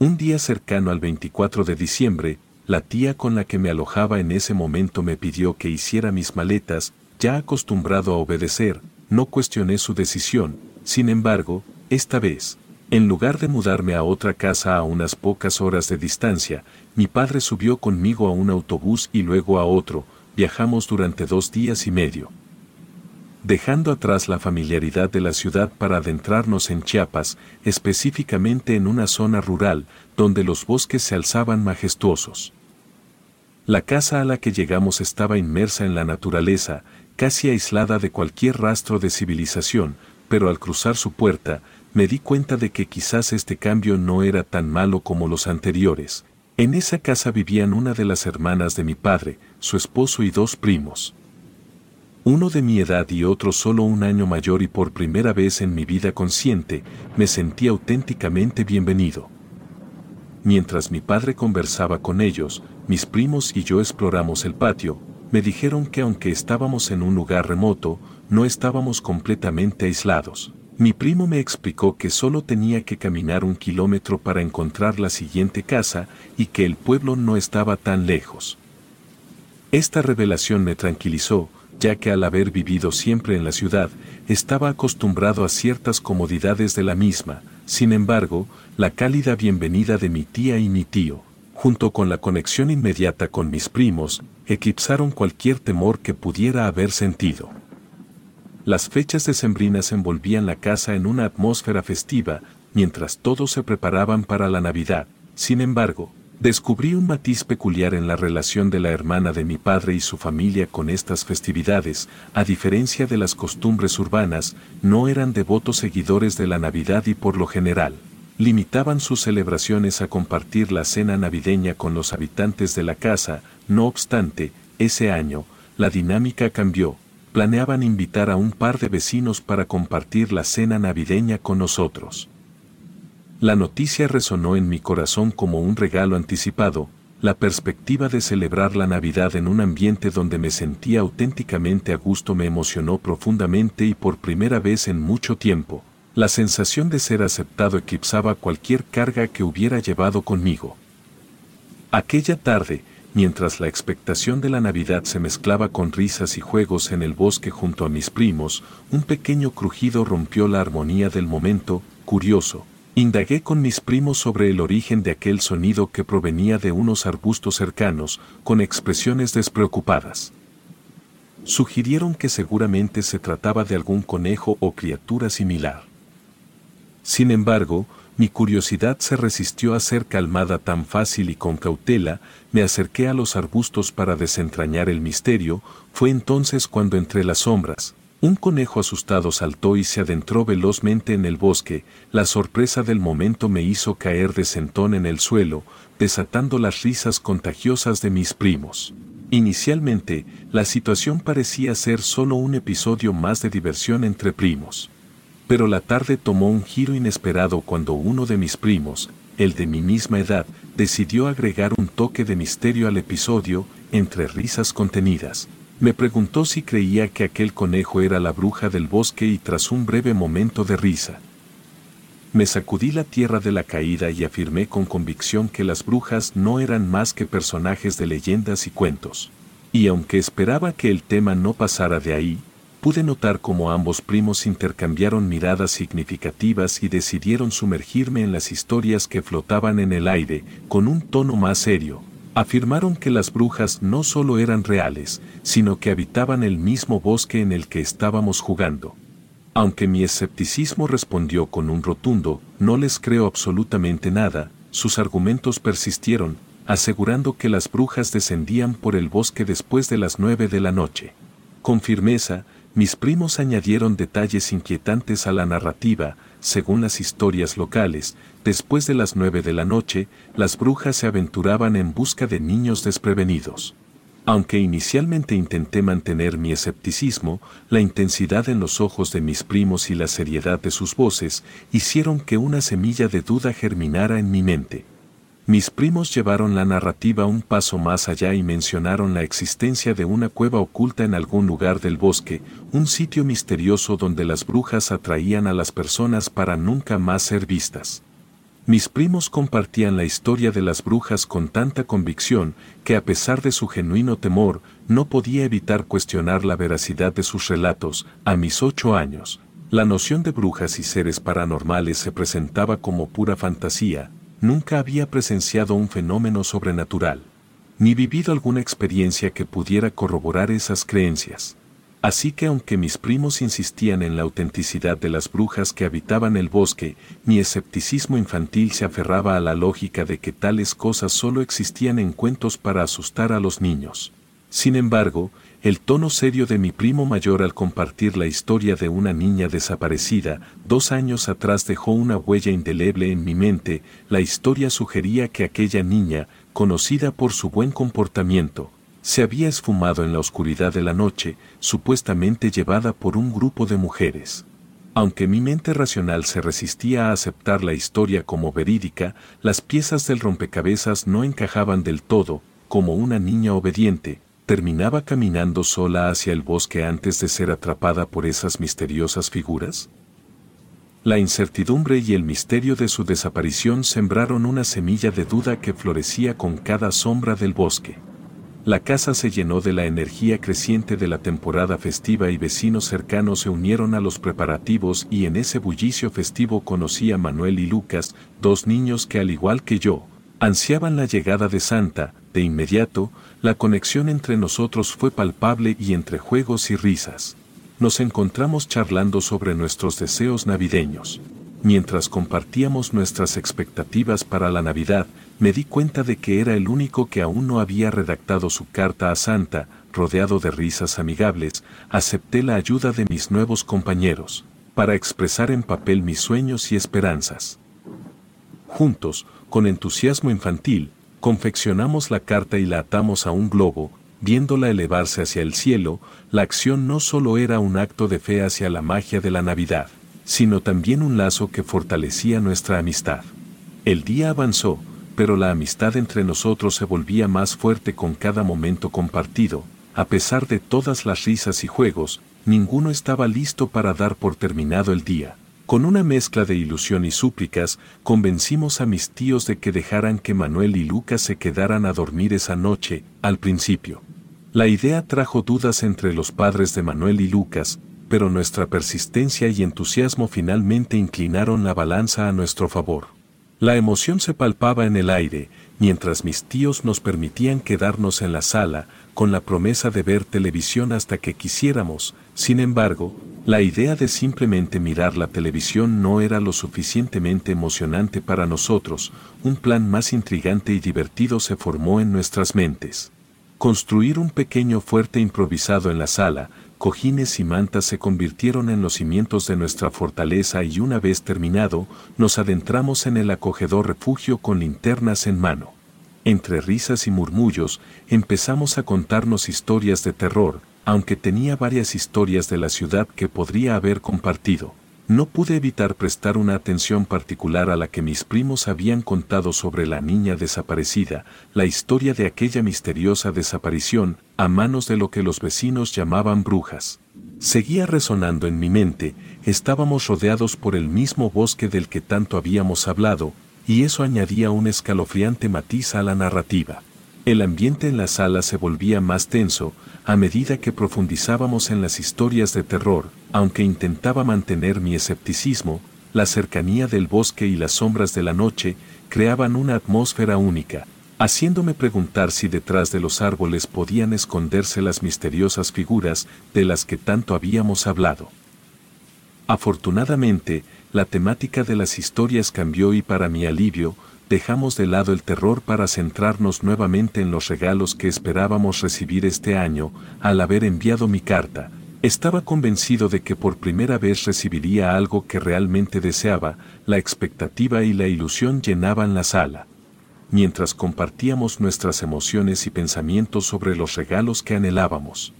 Un día cercano al 24 de diciembre, la tía con la que me alojaba en ese momento me pidió que hiciera mis maletas, ya acostumbrado a obedecer, no cuestioné su decisión, sin embargo, esta vez, en lugar de mudarme a otra casa a unas pocas horas de distancia, mi padre subió conmigo a un autobús y luego a otro, viajamos durante dos días y medio. Dejando atrás la familiaridad de la ciudad para adentrarnos en Chiapas, específicamente en una zona rural, donde los bosques se alzaban majestuosos. La casa a la que llegamos estaba inmersa en la naturaleza, casi aislada de cualquier rastro de civilización, pero al cruzar su puerta, me di cuenta de que quizás este cambio no era tan malo como los anteriores. En esa casa vivían una de las hermanas de mi padre, su esposo y dos primos. Uno de mi edad y otro solo un año mayor y por primera vez en mi vida consciente, me sentí auténticamente bienvenido. Mientras mi padre conversaba con ellos, mis primos y yo exploramos el patio, me dijeron que aunque estábamos en un lugar remoto, no estábamos completamente aislados. Mi primo me explicó que solo tenía que caminar un kilómetro para encontrar la siguiente casa y que el pueblo no estaba tan lejos. Esta revelación me tranquilizó, ya que al haber vivido siempre en la ciudad, estaba acostumbrado a ciertas comodidades de la misma, sin embargo, la cálida bienvenida de mi tía y mi tío, junto con la conexión inmediata con mis primos, eclipsaron cualquier temor que pudiera haber sentido. Las fechas decembrinas envolvían la casa en una atmósfera festiva, mientras todos se preparaban para la Navidad. Sin embargo, descubrí un matiz peculiar en la relación de la hermana de mi padre y su familia con estas festividades, a diferencia de las costumbres urbanas, no eran devotos seguidores de la Navidad y por lo general, limitaban sus celebraciones a compartir la cena navideña con los habitantes de la casa, no obstante, ese año, la dinámica cambió, planeaban invitar a un par de vecinos para compartir la cena navideña con nosotros. La noticia resonó en mi corazón como un regalo anticipado, la perspectiva de celebrar la Navidad en un ambiente donde me sentía auténticamente a gusto me emocionó profundamente y por primera vez en mucho tiempo, la sensación de ser aceptado eclipsaba cualquier carga que hubiera llevado conmigo. Aquella tarde, mientras la expectación de la Navidad se mezclaba con risas y juegos en el bosque junto a mis primos, un pequeño crujido rompió la armonía del momento, curioso. Indagué con mis primos sobre el origen de aquel sonido que provenía de unos arbustos cercanos, con expresiones despreocupadas. Sugirieron que seguramente se trataba de algún conejo o criatura similar. Sin embargo, mi curiosidad se resistió a ser calmada tan fácil y con cautela, me acerqué a los arbustos para desentrañar el misterio, fue entonces cuando entre las sombras, un conejo asustado saltó y se adentró velozmente en el bosque, la sorpresa del momento me hizo caer de sentón en el suelo, desatando las risas contagiosas de mis primos. Inicialmente, la situación parecía ser solo un episodio más de diversión entre primos pero la tarde tomó un giro inesperado cuando uno de mis primos, el de mi misma edad, decidió agregar un toque de misterio al episodio, entre risas contenidas. Me preguntó si creía que aquel conejo era la bruja del bosque y tras un breve momento de risa. Me sacudí la tierra de la caída y afirmé con convicción que las brujas no eran más que personajes de leyendas y cuentos. Y aunque esperaba que el tema no pasara de ahí, pude notar cómo ambos primos intercambiaron miradas significativas y decidieron sumergirme en las historias que flotaban en el aire, con un tono más serio. Afirmaron que las brujas no solo eran reales, sino que habitaban el mismo bosque en el que estábamos jugando. Aunque mi escepticismo respondió con un rotundo, no les creo absolutamente nada, sus argumentos persistieron, asegurando que las brujas descendían por el bosque después de las nueve de la noche. Con firmeza, mis primos añadieron detalles inquietantes a la narrativa, según las historias locales, después de las nueve de la noche, las brujas se aventuraban en busca de niños desprevenidos. Aunque inicialmente intenté mantener mi escepticismo, la intensidad en los ojos de mis primos y la seriedad de sus voces hicieron que una semilla de duda germinara en mi mente. Mis primos llevaron la narrativa un paso más allá y mencionaron la existencia de una cueva oculta en algún lugar del bosque, un sitio misterioso donde las brujas atraían a las personas para nunca más ser vistas. Mis primos compartían la historia de las brujas con tanta convicción que a pesar de su genuino temor, no podía evitar cuestionar la veracidad de sus relatos. A mis ocho años, la noción de brujas y seres paranormales se presentaba como pura fantasía, nunca había presenciado un fenómeno sobrenatural, ni vivido alguna experiencia que pudiera corroborar esas creencias. Así que aunque mis primos insistían en la autenticidad de las brujas que habitaban el bosque, mi escepticismo infantil se aferraba a la lógica de que tales cosas solo existían en cuentos para asustar a los niños. Sin embargo, el tono serio de mi primo mayor al compartir la historia de una niña desaparecida, dos años atrás dejó una huella indeleble en mi mente, la historia sugería que aquella niña, conocida por su buen comportamiento, se había esfumado en la oscuridad de la noche, supuestamente llevada por un grupo de mujeres. Aunque mi mente racional se resistía a aceptar la historia como verídica, las piezas del rompecabezas no encajaban del todo, como una niña obediente, ¿terminaba caminando sola hacia el bosque antes de ser atrapada por esas misteriosas figuras? La incertidumbre y el misterio de su desaparición sembraron una semilla de duda que florecía con cada sombra del bosque. La casa se llenó de la energía creciente de la temporada festiva y vecinos cercanos se unieron a los preparativos y en ese bullicio festivo conocí a Manuel y Lucas, dos niños que al igual que yo, ansiaban la llegada de Santa, de inmediato, la conexión entre nosotros fue palpable y entre juegos y risas. Nos encontramos charlando sobre nuestros deseos navideños. Mientras compartíamos nuestras expectativas para la Navidad, me di cuenta de que era el único que aún no había redactado su carta a Santa, rodeado de risas amigables, acepté la ayuda de mis nuevos compañeros, para expresar en papel mis sueños y esperanzas. Juntos, con entusiasmo infantil, confeccionamos la carta y la atamos a un globo, viéndola elevarse hacia el cielo, la acción no solo era un acto de fe hacia la magia de la Navidad, sino también un lazo que fortalecía nuestra amistad. El día avanzó, pero la amistad entre nosotros se volvía más fuerte con cada momento compartido, a pesar de todas las risas y juegos, ninguno estaba listo para dar por terminado el día. Con una mezcla de ilusión y súplicas, convencimos a mis tíos de que dejaran que Manuel y Lucas se quedaran a dormir esa noche, al principio. La idea trajo dudas entre los padres de Manuel y Lucas, pero nuestra persistencia y entusiasmo finalmente inclinaron la balanza a nuestro favor. La emoción se palpaba en el aire, mientras mis tíos nos permitían quedarnos en la sala, con la promesa de ver televisión hasta que quisiéramos, sin embargo, la idea de simplemente mirar la televisión no era lo suficientemente emocionante para nosotros, un plan más intrigante y divertido se formó en nuestras mentes. Construir un pequeño fuerte improvisado en la sala, cojines y mantas se convirtieron en los cimientos de nuestra fortaleza y una vez terminado, nos adentramos en el acogedor refugio con linternas en mano. Entre risas y murmullos, empezamos a contarnos historias de terror, aunque tenía varias historias de la ciudad que podría haber compartido. No pude evitar prestar una atención particular a la que mis primos habían contado sobre la niña desaparecida, la historia de aquella misteriosa desaparición, a manos de lo que los vecinos llamaban brujas. Seguía resonando en mi mente, estábamos rodeados por el mismo bosque del que tanto habíamos hablado, y eso añadía un escalofriante matiz a la narrativa. El ambiente en la sala se volvía más tenso, a medida que profundizábamos en las historias de terror, aunque intentaba mantener mi escepticismo, la cercanía del bosque y las sombras de la noche creaban una atmósfera única, haciéndome preguntar si detrás de los árboles podían esconderse las misteriosas figuras de las que tanto habíamos hablado. Afortunadamente, la temática de las historias cambió y para mi alivio, dejamos de lado el terror para centrarnos nuevamente en los regalos que esperábamos recibir este año, al haber enviado mi carta, estaba convencido de que por primera vez recibiría algo que realmente deseaba, la expectativa y la ilusión llenaban la sala. Mientras compartíamos nuestras emociones y pensamientos sobre los regalos que anhelábamos.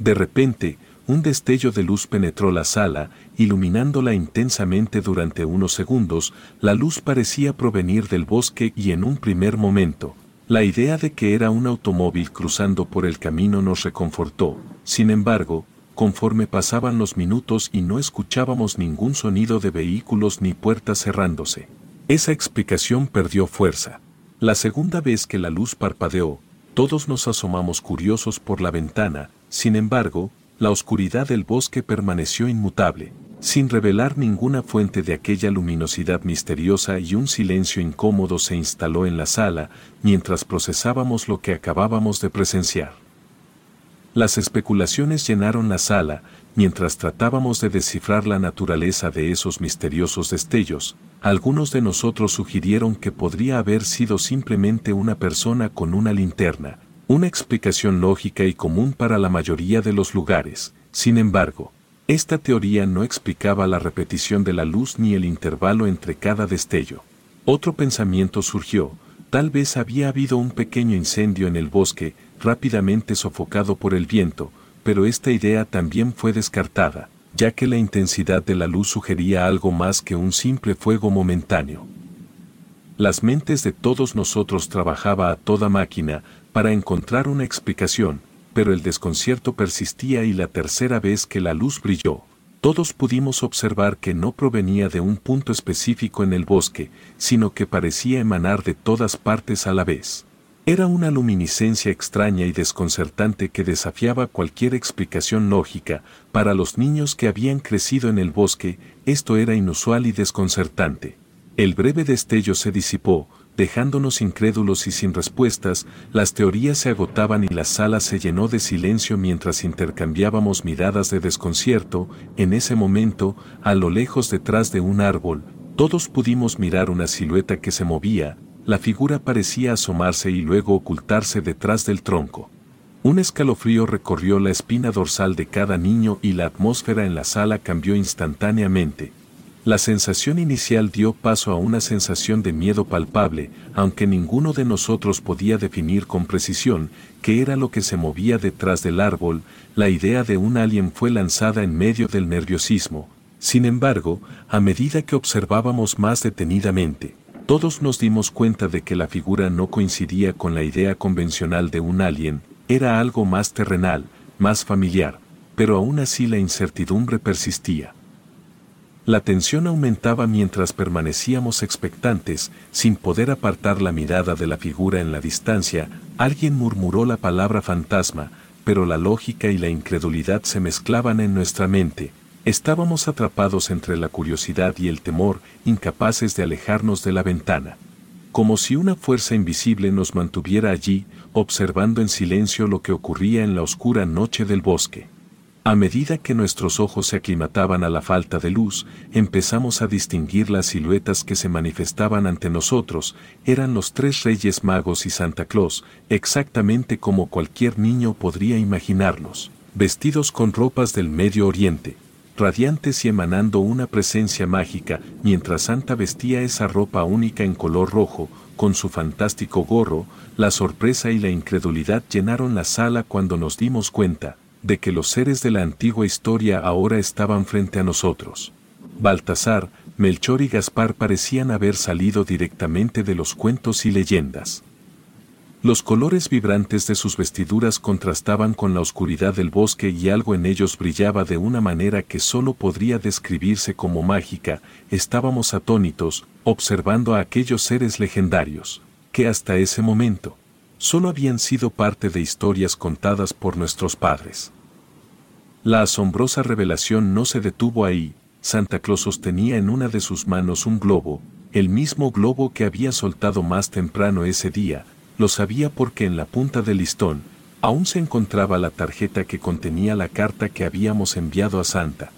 De repente, un destello de luz penetró la sala, iluminándola intensamente durante unos segundos, la luz parecía provenir del bosque y en un primer momento, la idea de que era un automóvil cruzando por el camino nos reconfortó, sin embargo, conforme pasaban los minutos y no escuchábamos ningún sonido de vehículos ni puertas cerrándose. Esa explicación perdió fuerza. La segunda vez que la luz parpadeó, todos nos asomamos curiosos por la ventana, sin embargo, la oscuridad del bosque permaneció inmutable, sin revelar ninguna fuente de aquella luminosidad misteriosa y un silencio incómodo se instaló en la sala mientras procesábamos lo que acabábamos de presenciar. Las especulaciones llenaron la sala, mientras tratábamos de descifrar la naturaleza de esos misteriosos destellos, algunos de nosotros sugirieron que podría haber sido simplemente una persona con una linterna, una explicación lógica y común para la mayoría de los lugares. Sin embargo, esta teoría no explicaba la repetición de la luz ni el intervalo entre cada destello. Otro pensamiento surgió, tal vez había habido un pequeño incendio en el bosque, rápidamente sofocado por el viento, pero esta idea también fue descartada, ya que la intensidad de la luz sugería algo más que un simple fuego momentáneo. Las mentes de todos nosotros trabajaba a toda máquina, para encontrar una explicación, pero el desconcierto persistía y la tercera vez que la luz brilló, todos pudimos observar que no provenía de un punto específico en el bosque, sino que parecía emanar de todas partes a la vez. Era una luminiscencia extraña y desconcertante que desafiaba cualquier explicación lógica. Para los niños que habían crecido en el bosque, esto era inusual y desconcertante. El breve destello se disipó, dejándonos incrédulos y sin respuestas, las teorías se agotaban y la sala se llenó de silencio mientras intercambiábamos miradas de desconcierto, en ese momento, a lo lejos detrás de un árbol, todos pudimos mirar una silueta que se movía, la figura parecía asomarse y luego ocultarse detrás del tronco. Un escalofrío recorrió la espina dorsal de cada niño y la atmósfera en la sala cambió instantáneamente. La sensación inicial dio paso a una sensación de miedo palpable, aunque ninguno de nosotros podía definir con precisión qué era lo que se movía detrás del árbol, la idea de un alien fue lanzada en medio del nerviosismo. Sin embargo, a medida que observábamos más detenidamente, todos nos dimos cuenta de que la figura no coincidía con la idea convencional de un alien, era algo más terrenal, más familiar, pero aún así la incertidumbre persistía. La tensión aumentaba mientras permanecíamos expectantes, sin poder apartar la mirada de la figura en la distancia, alguien murmuró la palabra fantasma, pero la lógica y la incredulidad se mezclaban en nuestra mente, Estábamos atrapados entre la curiosidad y el temor, incapaces de alejarnos de la ventana. Como si una fuerza invisible nos mantuviera allí, observando en silencio lo que ocurría en la oscura noche del bosque. A medida que nuestros ojos se aclimataban a la falta de luz, empezamos a distinguir las siluetas que se manifestaban ante nosotros, eran los tres reyes magos y Santa Claus, exactamente como cualquier niño podría imaginarlos, vestidos con ropas del Medio Oriente radiantes y emanando una presencia mágica, mientras Santa vestía esa ropa única en color rojo, con su fantástico gorro, la sorpresa y la incredulidad llenaron la sala cuando nos dimos cuenta de que los seres de la antigua historia ahora estaban frente a nosotros. Baltasar, Melchor y Gaspar parecían haber salido directamente de los cuentos y leyendas. Los colores vibrantes de sus vestiduras contrastaban con la oscuridad del bosque y algo en ellos brillaba de una manera que solo podría describirse como mágica. Estábamos atónitos, observando a aquellos seres legendarios, que hasta ese momento, solo habían sido parte de historias contadas por nuestros padres. La asombrosa revelación no se detuvo ahí, Santa Claus sostenía en una de sus manos un globo, el mismo globo que había soltado más temprano ese día, lo sabía porque en la punta del listón aún se encontraba la tarjeta que contenía la carta que habíamos enviado a Santa.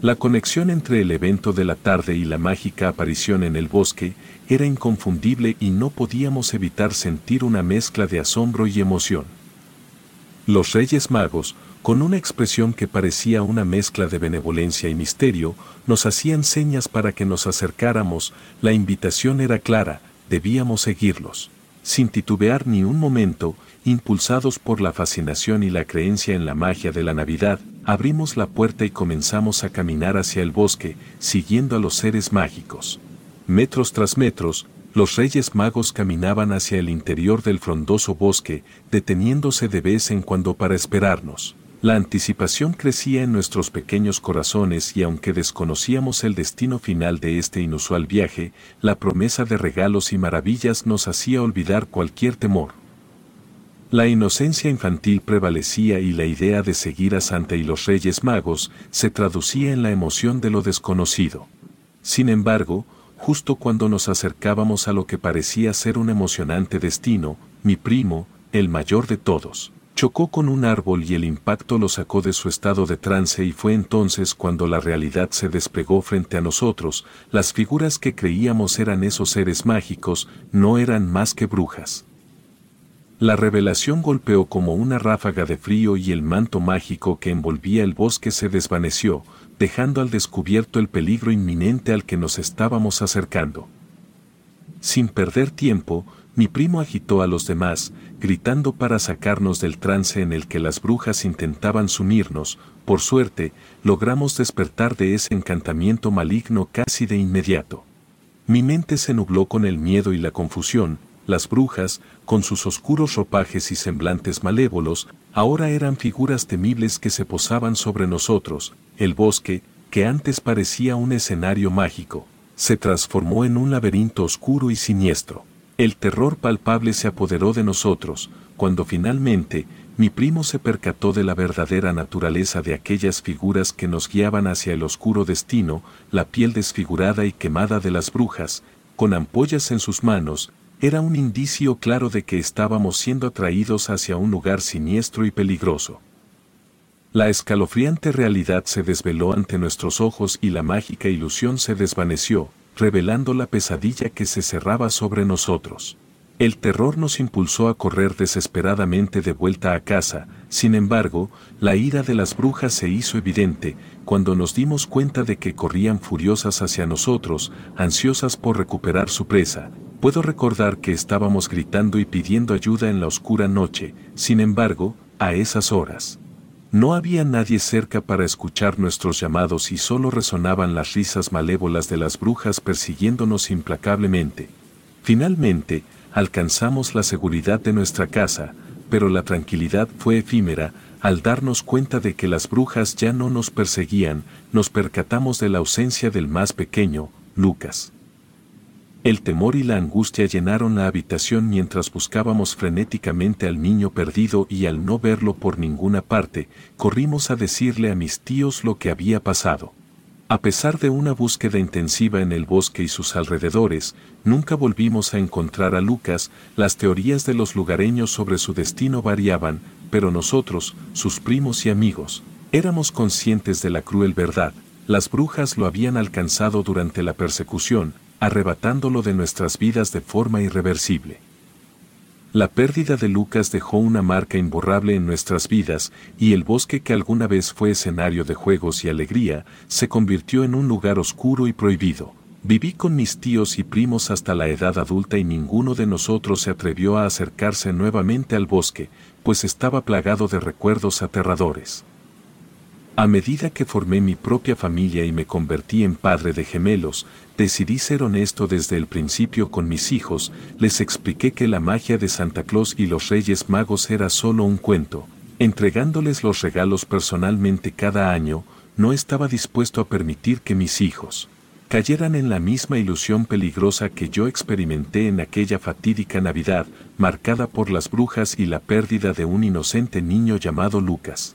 La conexión entre el evento de la tarde y la mágica aparición en el bosque era inconfundible y no podíamos evitar sentir una mezcla de asombro y emoción. Los Reyes Magos, con una expresión que parecía una mezcla de benevolencia y misterio, nos hacían señas para que nos acercáramos, la invitación era clara, debíamos seguirlos sin titubear ni un momento, impulsados por la fascinación y la creencia en la magia de la Navidad, abrimos la puerta y comenzamos a caminar hacia el bosque, siguiendo a los seres mágicos. Metros tras metros, los reyes magos caminaban hacia el interior del frondoso bosque, deteniéndose de vez en cuando para esperarnos. La anticipación crecía en nuestros pequeños corazones y aunque desconocíamos el destino final de este inusual viaje, la promesa de regalos y maravillas nos hacía olvidar cualquier temor. La inocencia infantil prevalecía y la idea de seguir a Santa y los Reyes Magos se traducía en la emoción de lo desconocido. Sin embargo, justo cuando nos acercábamos a lo que parecía ser un emocionante destino, mi primo, el mayor de todos, Chocó con un árbol y el impacto lo sacó de su estado de trance y fue entonces cuando la realidad se desplegó frente a nosotros, las figuras que creíamos eran esos seres mágicos, no eran más que brujas. La revelación golpeó como una ráfaga de frío y el manto mágico que envolvía el bosque se desvaneció, dejando al descubierto el peligro inminente al que nos estábamos acercando. Sin perder tiempo, mi primo agitó a los demás, gritando para sacarnos del trance en el que las brujas intentaban sumirnos, por suerte, logramos despertar de ese encantamiento maligno casi de inmediato. Mi mente se nubló con el miedo y la confusión, las brujas, con sus oscuros ropajes y semblantes malévolos, ahora eran figuras temibles que se posaban sobre nosotros, el bosque, que antes parecía un escenario mágico, se transformó en un laberinto oscuro y siniestro. El terror palpable se apoderó de nosotros, cuando finalmente, mi primo se percató de la verdadera naturaleza de aquellas figuras que nos guiaban hacia el oscuro destino, la piel desfigurada y quemada de las brujas, con ampollas en sus manos, era un indicio claro de que estábamos siendo atraídos hacia un lugar siniestro y peligroso. La escalofriante realidad se desveló ante nuestros ojos y la mágica ilusión se desvaneció, revelando la pesadilla que se cerraba sobre nosotros. El terror nos impulsó a correr desesperadamente de vuelta a casa, sin embargo, la ira de las brujas se hizo evidente cuando nos dimos cuenta de que corrían furiosas hacia nosotros, ansiosas por recuperar su presa. Puedo recordar que estábamos gritando y pidiendo ayuda en la oscura noche, sin embargo, a esas horas. No había nadie cerca para escuchar nuestros llamados y solo resonaban las risas malévolas de las brujas persiguiéndonos implacablemente. Finalmente, alcanzamos la seguridad de nuestra casa, pero la tranquilidad fue efímera, al darnos cuenta de que las brujas ya no nos perseguían, nos percatamos de la ausencia del más pequeño, Lucas. El temor y la angustia llenaron la habitación mientras buscábamos frenéticamente al niño perdido y al no verlo por ninguna parte, corrimos a decirle a mis tíos lo que había pasado. A pesar de una búsqueda intensiva en el bosque y sus alrededores, nunca volvimos a encontrar a Lucas, las teorías de los lugareños sobre su destino variaban, pero nosotros, sus primos y amigos, éramos conscientes de la cruel verdad, las brujas lo habían alcanzado durante la persecución, arrebatándolo de nuestras vidas de forma irreversible. La pérdida de Lucas dejó una marca imborrable en nuestras vidas, y el bosque que alguna vez fue escenario de juegos y alegría, se convirtió en un lugar oscuro y prohibido. Viví con mis tíos y primos hasta la edad adulta y ninguno de nosotros se atrevió a acercarse nuevamente al bosque, pues estaba plagado de recuerdos aterradores. A medida que formé mi propia familia y me convertí en padre de gemelos, decidí ser honesto desde el principio con mis hijos, les expliqué que la magia de Santa Claus y los Reyes Magos era solo un cuento, entregándoles los regalos personalmente cada año, no estaba dispuesto a permitir que mis hijos cayeran en la misma ilusión peligrosa que yo experimenté en aquella fatídica Navidad, marcada por las brujas y la pérdida de un inocente niño llamado Lucas.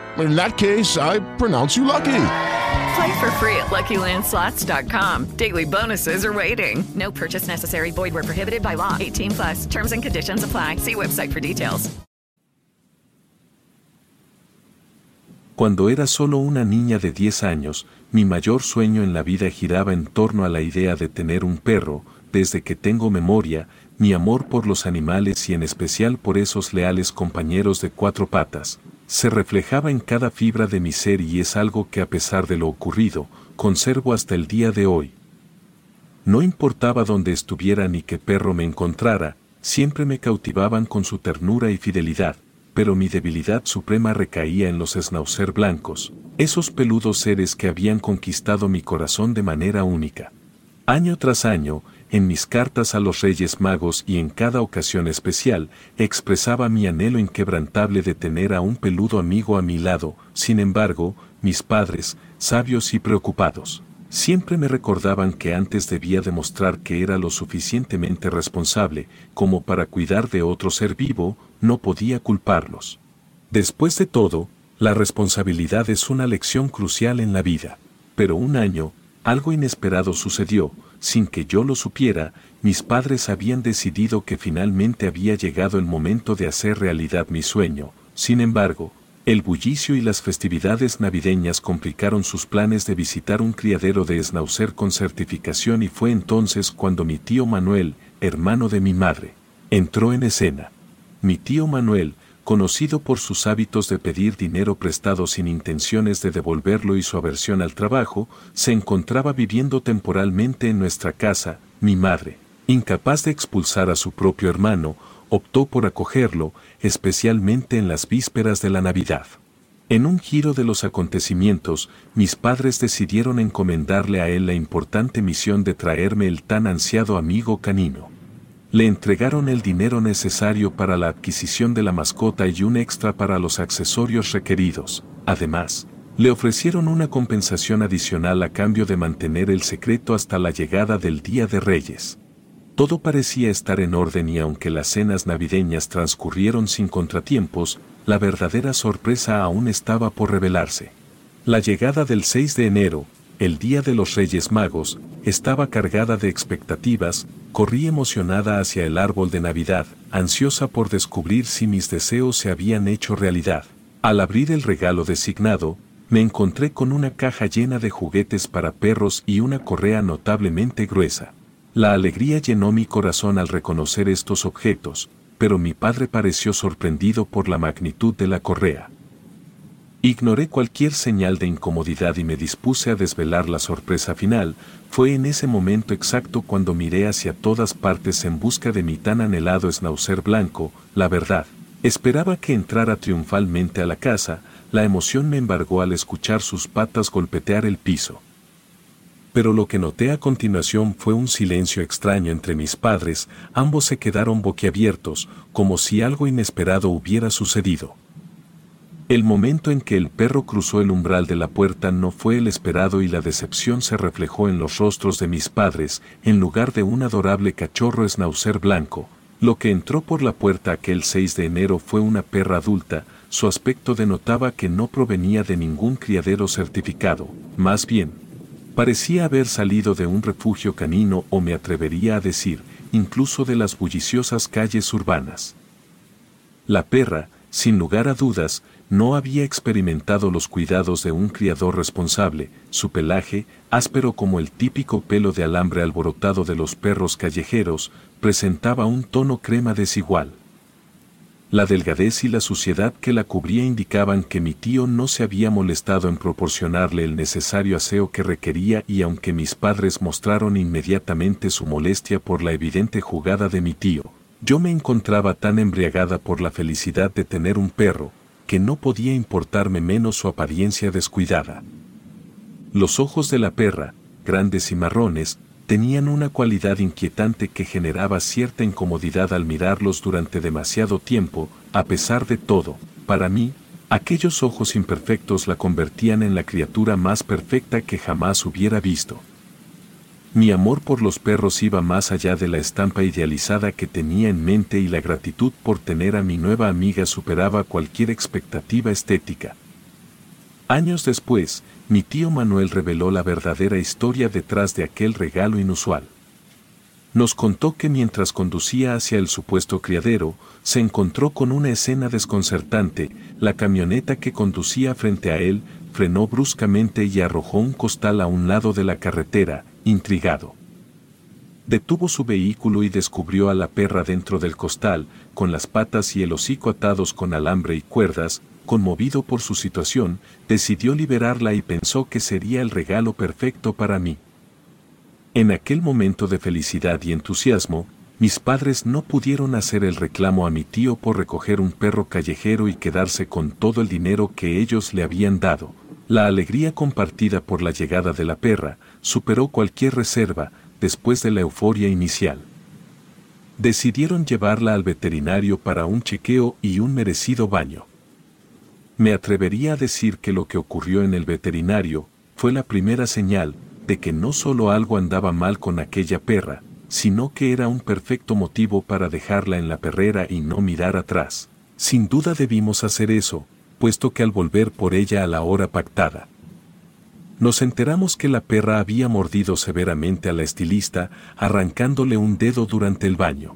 In that case, I pronounce you lucky. Play for free at LuckyLandSlots.com. Daily bonuses are waiting. No purchase necessary. Void where prohibited by law. 18 plus. Terms and conditions apply. See website for details. Cuando era solo una niña de 10 años, mi mayor sueño en la vida giraba en torno a la idea de tener un perro, desde que tengo memoria, mi amor por los animales y en especial por esos leales compañeros de cuatro patas, se reflejaba en cada fibra de mi ser y es algo que a pesar de lo ocurrido, conservo hasta el día de hoy. No importaba dónde estuviera ni qué perro me encontrara, siempre me cautivaban con su ternura y fidelidad, pero mi debilidad suprema recaía en los schnauzer blancos, esos peludos seres que habían conquistado mi corazón de manera única. Año tras año, en mis cartas a los Reyes Magos y en cada ocasión especial, expresaba mi anhelo inquebrantable de tener a un peludo amigo a mi lado, sin embargo, mis padres, sabios y preocupados, siempre me recordaban que antes debía demostrar que era lo suficientemente responsable como para cuidar de otro ser vivo, no podía culparlos. Después de todo, La responsabilidad es una lección crucial en la vida. Pero un año, algo inesperado sucedió, sin que yo lo supiera, mis padres habían decidido que finalmente había llegado el momento de hacer realidad mi sueño. Sin embargo, el bullicio y las festividades navideñas complicaron sus planes de visitar un criadero de Schnauzer con certificación y fue entonces cuando mi tío Manuel, hermano de mi madre, entró en escena. Mi tío Manuel, conocido por sus hábitos de pedir dinero prestado sin intenciones de devolverlo y su aversión al trabajo, se encontraba viviendo temporalmente en nuestra casa, mi madre, incapaz de expulsar a su propio hermano, optó por acogerlo, especialmente en las vísperas de la Navidad. En un giro de los acontecimientos, mis padres decidieron encomendarle a él la importante misión de traerme el tan ansiado amigo canino le entregaron el dinero necesario para la adquisición de la mascota y un extra para los accesorios requeridos. Además, le ofrecieron una compensación adicional a cambio de mantener el secreto hasta la llegada del Día de Reyes. Todo parecía estar en orden y aunque las cenas navideñas transcurrieron sin contratiempos, la verdadera sorpresa aún estaba por revelarse. La llegada del 6 de enero, el Día de los Reyes Magos, estaba cargada de expectativas, corrí emocionada hacia el árbol de Navidad, ansiosa por descubrir si mis deseos se habían hecho realidad. Al abrir el regalo designado, me encontré con una caja llena de juguetes para perros y una correa notablemente gruesa. La alegría llenó mi corazón al reconocer estos objetos, pero mi padre pareció sorprendido por la magnitud de la correa. Ignoré cualquier señal de incomodidad y me dispuse a desvelar la sorpresa final. Fue en ese momento exacto cuando miré hacia todas partes en busca de mi tan anhelado schnauzer blanco, la verdad. Esperaba que entrara triunfalmente a la casa, la emoción me embargó al escuchar sus patas golpetear el piso. Pero lo que noté a continuación fue un silencio extraño entre mis padres, ambos se quedaron boquiabiertos, como si algo inesperado hubiera sucedido. El momento en que el perro cruzó el umbral de la puerta no fue el esperado y la decepción se reflejó en los rostros de mis padres, en lugar de un adorable cachorro schnauzer blanco. Lo que entró por la puerta aquel 6 de enero fue una perra adulta, su aspecto denotaba que no provenía de ningún criadero certificado, más bien, parecía haber salido de un refugio canino o me atrevería a decir, incluso de las bulliciosas calles urbanas. La perra, sin lugar a dudas, no había experimentado los cuidados de un criador responsable, su pelaje, áspero como el típico pelo de alambre alborotado de los perros callejeros, presentaba un tono crema desigual. La delgadez y la suciedad que la cubría indicaban que mi tío no se había molestado en proporcionarle el necesario aseo que requería y aunque mis padres mostraron inmediatamente su molestia por la evidente jugada de mi tío, yo me encontraba tan embriagada por la felicidad de tener un perro, que no podía importarme menos su apariencia descuidada. Los ojos de la perra, grandes y marrones, tenían una cualidad inquietante que generaba cierta incomodidad al mirarlos durante demasiado tiempo, a pesar de todo, para mí, aquellos ojos imperfectos la convertían en la criatura más perfecta que jamás hubiera visto. Mi amor por los perros iba más allá de la estampa idealizada que tenía en mente y la gratitud por tener a mi nueva amiga superaba cualquier expectativa estética. Años después, mi tío Manuel reveló la verdadera historia detrás de aquel regalo inusual. Nos contó que mientras conducía hacia el supuesto criadero, se encontró con una escena desconcertante, la camioneta que conducía frente a él frenó bruscamente y arrojó un costal a un lado de la carretera, intrigado. Detuvo su vehículo y descubrió a la perra dentro del costal, con las patas y el hocico atados con alambre y cuerdas, conmovido por su situación, decidió liberarla y pensó que sería el regalo perfecto para mí. En aquel momento de felicidad y entusiasmo, mis padres no pudieron hacer el reclamo a mi tío por recoger un perro callejero y quedarse con todo el dinero que ellos le habían dado. La alegría compartida por la llegada de la perra superó cualquier reserva después de la euforia inicial. Decidieron llevarla al veterinario para un chequeo y un merecido baño. Me atrevería a decir que lo que ocurrió en el veterinario fue la primera señal de que no solo algo andaba mal con aquella perra, sino que era un perfecto motivo para dejarla en la perrera y no mirar atrás. Sin duda debimos hacer eso, puesto que al volver por ella a la hora pactada, nos enteramos que la perra había mordido severamente a la estilista, arrancándole un dedo durante el baño.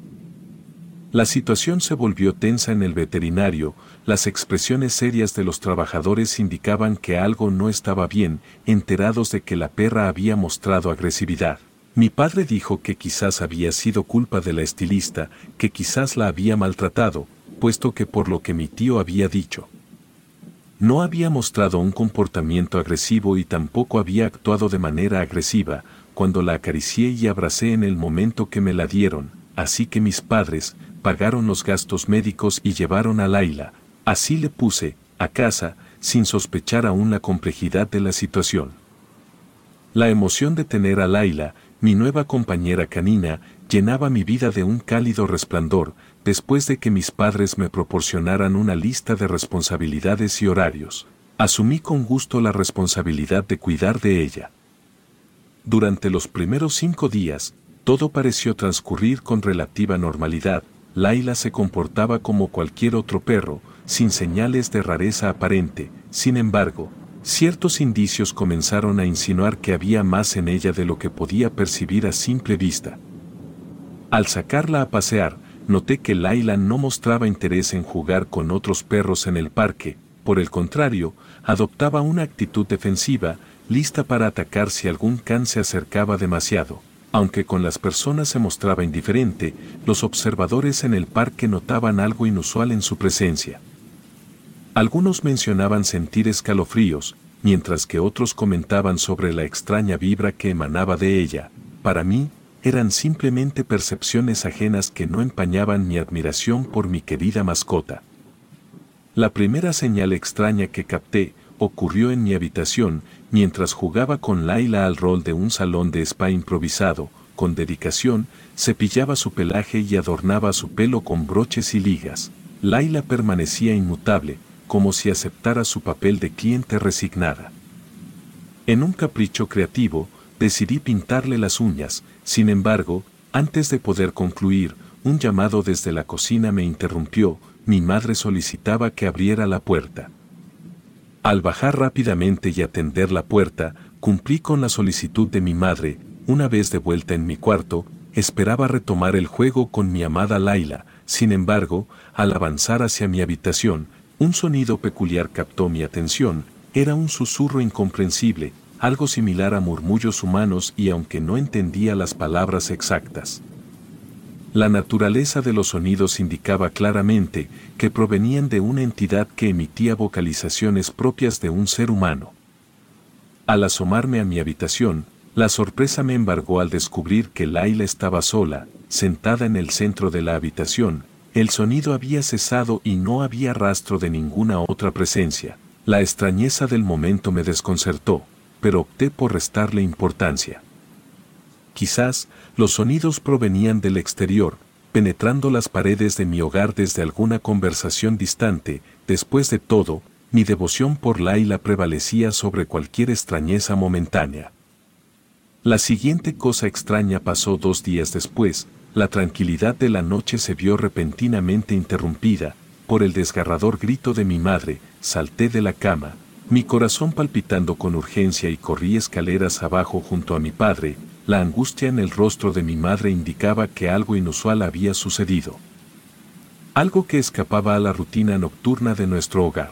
La situación se volvió tensa en el veterinario, las expresiones serias de los trabajadores indicaban que algo no estaba bien, enterados de que la perra había mostrado agresividad. Mi padre dijo que quizás había sido culpa de la estilista, que quizás la había maltratado, puesto que por lo que mi tío había dicho, no había mostrado un comportamiento agresivo y tampoco había actuado de manera agresiva cuando la acaricié y abracé en el momento que me la dieron, así que mis padres pagaron los gastos médicos y llevaron a Laila, así le puse, a casa, sin sospechar aún la complejidad de la situación. La emoción de tener a Laila, mi nueva compañera canina, llenaba mi vida de un cálido resplandor, después de que mis padres me proporcionaran una lista de responsabilidades y horarios. Asumí con gusto la responsabilidad de cuidar de ella. Durante los primeros cinco días, todo pareció transcurrir con relativa normalidad. Laila se comportaba como cualquier otro perro, sin señales de rareza aparente. Sin embargo, ciertos indicios comenzaron a insinuar que había más en ella de lo que podía percibir a simple vista. Al sacarla a pasear, noté que Laila no mostraba interés en jugar con otros perros en el parque, por el contrario, adoptaba una actitud defensiva, lista para atacar si algún can se acercaba demasiado. Aunque con las personas se mostraba indiferente, los observadores en el parque notaban algo inusual en su presencia. Algunos mencionaban sentir escalofríos, mientras que otros comentaban sobre la extraña vibra que emanaba de ella. Para mí, eran simplemente percepciones ajenas que no empañaban mi admiración por mi querida mascota. La primera señal extraña que capté ocurrió en mi habitación mientras jugaba con Laila al rol de un salón de spa improvisado, con dedicación, cepillaba su pelaje y adornaba su pelo con broches y ligas. Laila permanecía inmutable, como si aceptara su papel de cliente resignada. En un capricho creativo, decidí pintarle las uñas, sin embargo, antes de poder concluir, un llamado desde la cocina me interrumpió, mi madre solicitaba que abriera la puerta. Al bajar rápidamente y atender la puerta, cumplí con la solicitud de mi madre, una vez de vuelta en mi cuarto, esperaba retomar el juego con mi amada Laila, sin embargo, al avanzar hacia mi habitación, un sonido peculiar captó mi atención, era un susurro incomprensible, algo similar a murmullos humanos y aunque no entendía las palabras exactas. La naturaleza de los sonidos indicaba claramente que provenían de una entidad que emitía vocalizaciones propias de un ser humano. Al asomarme a mi habitación, la sorpresa me embargó al descubrir que Laila estaba sola, sentada en el centro de la habitación, el sonido había cesado y no había rastro de ninguna otra presencia. La extrañeza del momento me desconcertó, pero opté por restarle importancia. Quizás los sonidos provenían del exterior, penetrando las paredes de mi hogar desde alguna conversación distante, después de todo, mi devoción por Laila prevalecía sobre cualquier extrañeza momentánea. La siguiente cosa extraña pasó dos días después, la tranquilidad de la noche se vio repentinamente interrumpida, por el desgarrador grito de mi madre, salté de la cama, mi corazón palpitando con urgencia y corrí escaleras abajo junto a mi padre, la angustia en el rostro de mi madre indicaba que algo inusual había sucedido. Algo que escapaba a la rutina nocturna de nuestro hogar.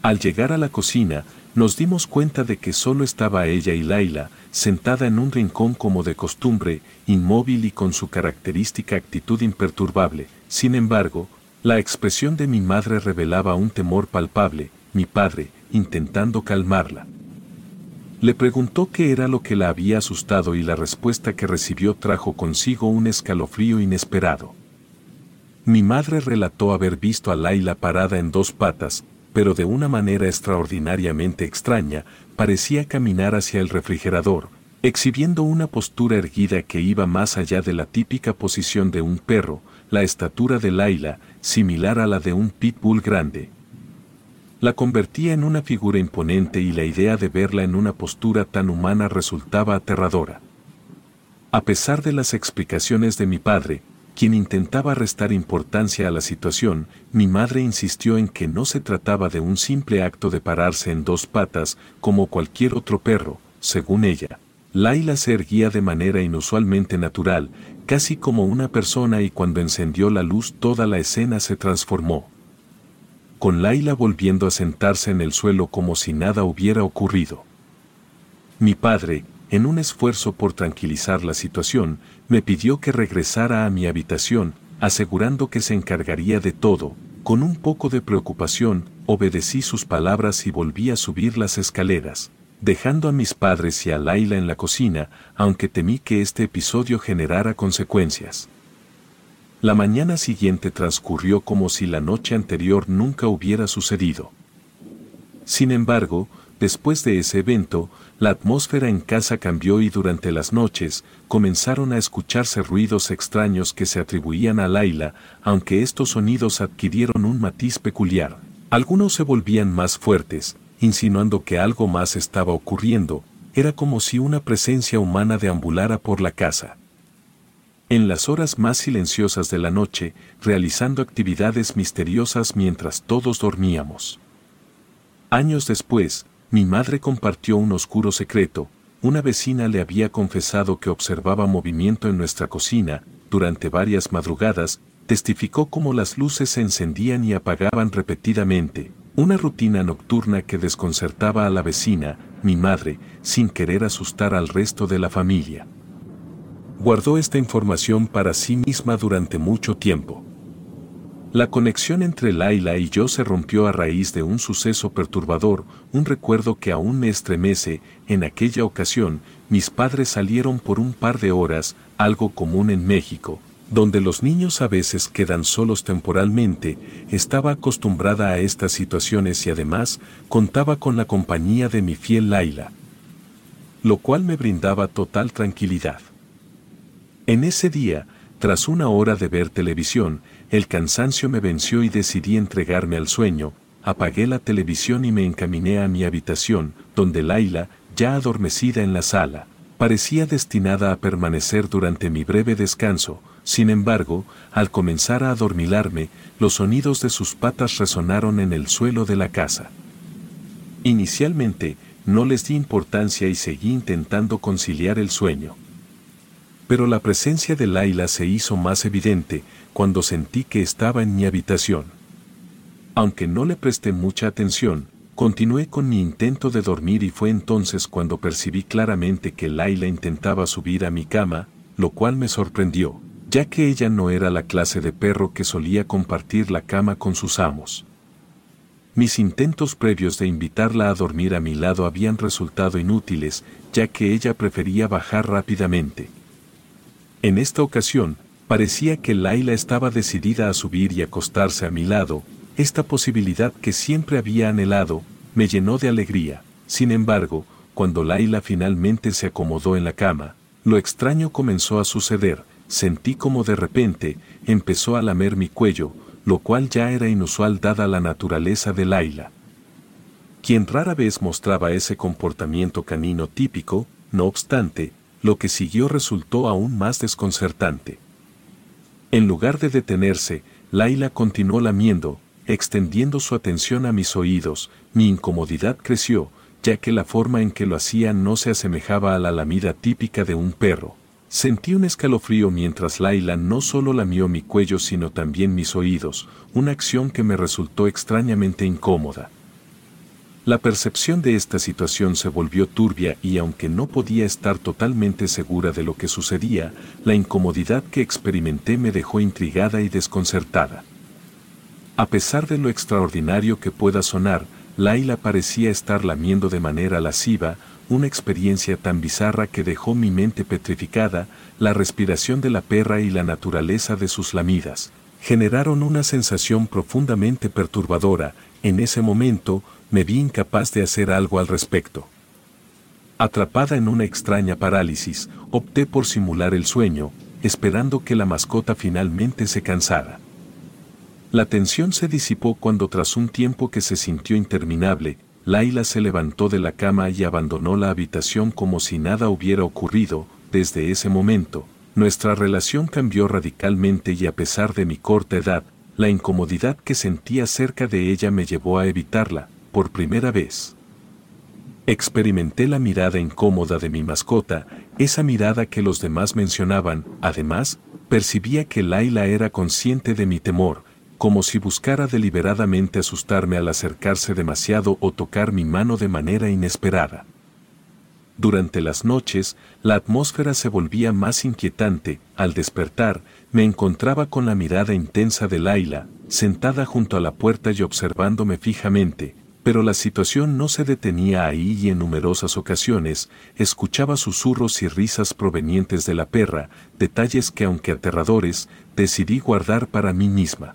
Al llegar a la cocina, nos dimos cuenta de que solo estaba ella y Laila, sentada en un rincón como de costumbre, inmóvil y con su característica actitud imperturbable. Sin embargo, la expresión de mi madre revelaba un temor palpable, mi padre, intentando calmarla. Le preguntó qué era lo que la había asustado y la respuesta que recibió trajo consigo un escalofrío inesperado. Mi madre relató haber visto a Laila parada en dos patas, pero de una manera extraordinariamente extraña, parecía caminar hacia el refrigerador, exhibiendo una postura erguida que iba más allá de la típica posición de un perro, la estatura de Laila, similar a la de un pitbull grande, la convertía en una figura imponente y la idea de verla en una postura tan humana resultaba aterradora. A pesar de las explicaciones de mi padre, quien intentaba restar importancia a la situación, mi madre insistió en que no se trataba de un simple acto de pararse en dos patas como cualquier otro perro, según ella. Laila se erguía de manera inusualmente natural, casi como una persona y cuando encendió la luz toda la escena se transformó. Con Laila volviendo a sentarse en el suelo como si nada hubiera ocurrido. Mi padre, en un esfuerzo por tranquilizar la situación, me pidió que regresara a mi habitación, asegurando que se encargaría de todo. Con un poco de preocupación, obedecí sus palabras y volví a subir las escaleras, dejando a mis padres y a Laila en la cocina, aunque temí que este episodio generara consecuencias. La mañana siguiente transcurrió como si la noche anterior nunca hubiera sucedido. Sin embargo, después de ese evento, la atmósfera en casa cambió y durante las noches comenzaron a escucharse ruidos extraños que se atribuían a Laila, aunque estos sonidos adquirieron un matiz peculiar. Algunos se volvían más fuertes, insinuando que algo más estaba ocurriendo, era como si una presencia humana deambulara por la casa. En las horas más silenciosas de la noche, realizando actividades misteriosas mientras todos dormíamos. Años después, mi madre compartió un oscuro secreto, una vecina le había confesado que observaba movimiento en nuestra cocina, durante varias madrugadas, testificó cómo las luces se encendían y apagaban repetidamente, una rutina nocturna que desconcertaba a la vecina, mi madre, sin querer asustar al resto de la familia. Guardó esta información para sí misma durante mucho tiempo. La conexión entre Laila y yo se rompió a raíz de un suceso perturbador, un recuerdo que aún me estremece. En aquella ocasión, mis padres salieron por un par de horas, algo común en México, donde los niños a veces quedan solos temporalmente, estaba acostumbrada a estas situaciones y además contaba con la compañía de mi fiel Laila, lo cual me brindaba total tranquilidad. En ese día, tras una hora de ver televisión, el cansancio me venció y decidí entregarme al sueño, apagué la televisión y me encaminé a mi habitación, donde Laila, ya adormecida en la sala, parecía destinada a permanecer durante mi breve descanso, sin embargo, al comenzar a adormilarme, los sonidos de sus patas resonaron en el suelo de la casa. Inicialmente, no les di importancia y seguí intentando conciliar el sueño. Pero la presencia de Laila se hizo más evidente, cuando sentí que estaba en mi habitación. Aunque no le presté mucha atención, continué con mi intento de dormir y fue entonces cuando percibí claramente que Laila intentaba subir a mi cama, lo cual me sorprendió, ya que ella no era la clase de perro que solía compartir la cama con sus amos. Mis intentos previos de invitarla a dormir a mi lado habían resultado inútiles, ya que ella prefería bajar rápidamente. En esta ocasión, Parecía que Laila estaba decidida a subir y acostarse a mi lado, esta posibilidad que siempre había anhelado, me llenó de alegría. Sin embargo, cuando Laila finalmente se acomodó en la cama, lo extraño comenzó a suceder, sentí como de repente empezó a lamer mi cuello, lo cual ya era inusual dada la naturaleza de Laila. Quien rara vez mostraba ese comportamiento canino típico, no obstante, lo que siguió resultó aún más desconcertante. En lugar de detenerse, Laila continuó lamiendo, extendiendo su atención a mis oídos, mi incomodidad creció, ya que la forma en que lo hacía no se asemejaba a la lamida típica de un perro. Sentí un escalofrío mientras Laila no solo lamió mi cuello sino también mis oídos, una acción que me resultó extrañamente incómoda. La percepción de esta situación se volvió turbia y aunque no podía estar totalmente segura de lo que sucedía, la incomodidad que experimenté me dejó intrigada y desconcertada. A pesar de lo extraordinario que pueda sonar, Laila parecía estar lamiendo de manera lasciva, una experiencia tan bizarra que dejó mi mente petrificada, la respiración de la perra y la naturaleza de sus lamidas, generaron una sensación profundamente perturbadora, en ese momento, me vi incapaz de hacer algo al respecto. Atrapada en una extraña parálisis, opté por simular el sueño, esperando que la mascota finalmente se cansara. La tensión se disipó cuando tras un tiempo que se sintió interminable, Laila se levantó de la cama y abandonó la habitación como si nada hubiera ocurrido, desde ese momento, nuestra relación cambió radicalmente y a pesar de mi corta edad, la incomodidad que sentía cerca de ella me llevó a evitarla, por primera vez. Experimenté la mirada incómoda de mi mascota, esa mirada que los demás mencionaban, además, percibía que Laila era consciente de mi temor, como si buscara deliberadamente asustarme al acercarse demasiado o tocar mi mano de manera inesperada. Durante las noches, la atmósfera se volvía más inquietante, al despertar, me encontraba con la mirada intensa de Laila, sentada junto a la puerta y observándome fijamente, pero la situación no se detenía ahí y en numerosas ocasiones escuchaba susurros y risas provenientes de la perra, detalles que aunque aterradores, decidí guardar para mí misma.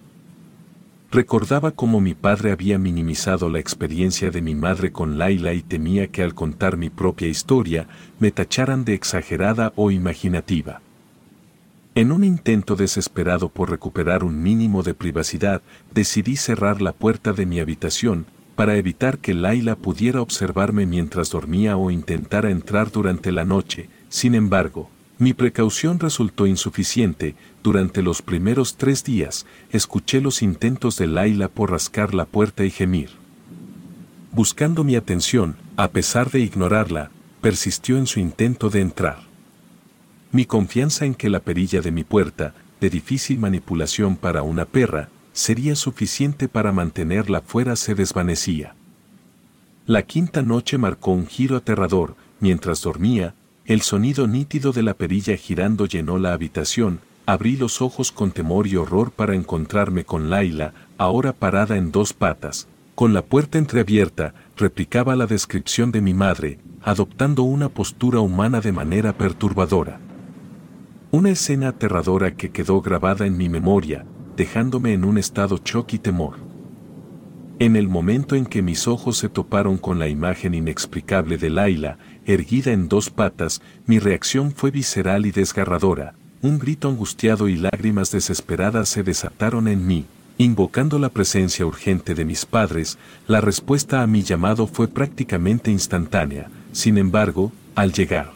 Recordaba cómo mi padre había minimizado la experiencia de mi madre con Laila y temía que al contar mi propia historia me tacharan de exagerada o imaginativa. En un intento desesperado por recuperar un mínimo de privacidad, decidí cerrar la puerta de mi habitación para evitar que Laila pudiera observarme mientras dormía o intentara entrar durante la noche. Sin embargo, mi precaución resultó insuficiente, durante los primeros tres días escuché los intentos de Laila por rascar la puerta y gemir. Buscando mi atención, a pesar de ignorarla, persistió en su intento de entrar. Mi confianza en que la perilla de mi puerta, de difícil manipulación para una perra, sería suficiente para mantenerla fuera se desvanecía. La quinta noche marcó un giro aterrador, mientras dormía, el sonido nítido de la perilla girando llenó la habitación, abrí los ojos con temor y horror para encontrarme con Laila, ahora parada en dos patas, con la puerta entreabierta, replicaba la descripción de mi madre, adoptando una postura humana de manera perturbadora. Una escena aterradora que quedó grabada en mi memoria, dejándome en un estado shock y temor. En el momento en que mis ojos se toparon con la imagen inexplicable de Laila, erguida en dos patas, mi reacción fue visceral y desgarradora. Un grito angustiado y lágrimas desesperadas se desataron en mí. Invocando la presencia urgente de mis padres, la respuesta a mi llamado fue prácticamente instantánea. Sin embargo, al llegar,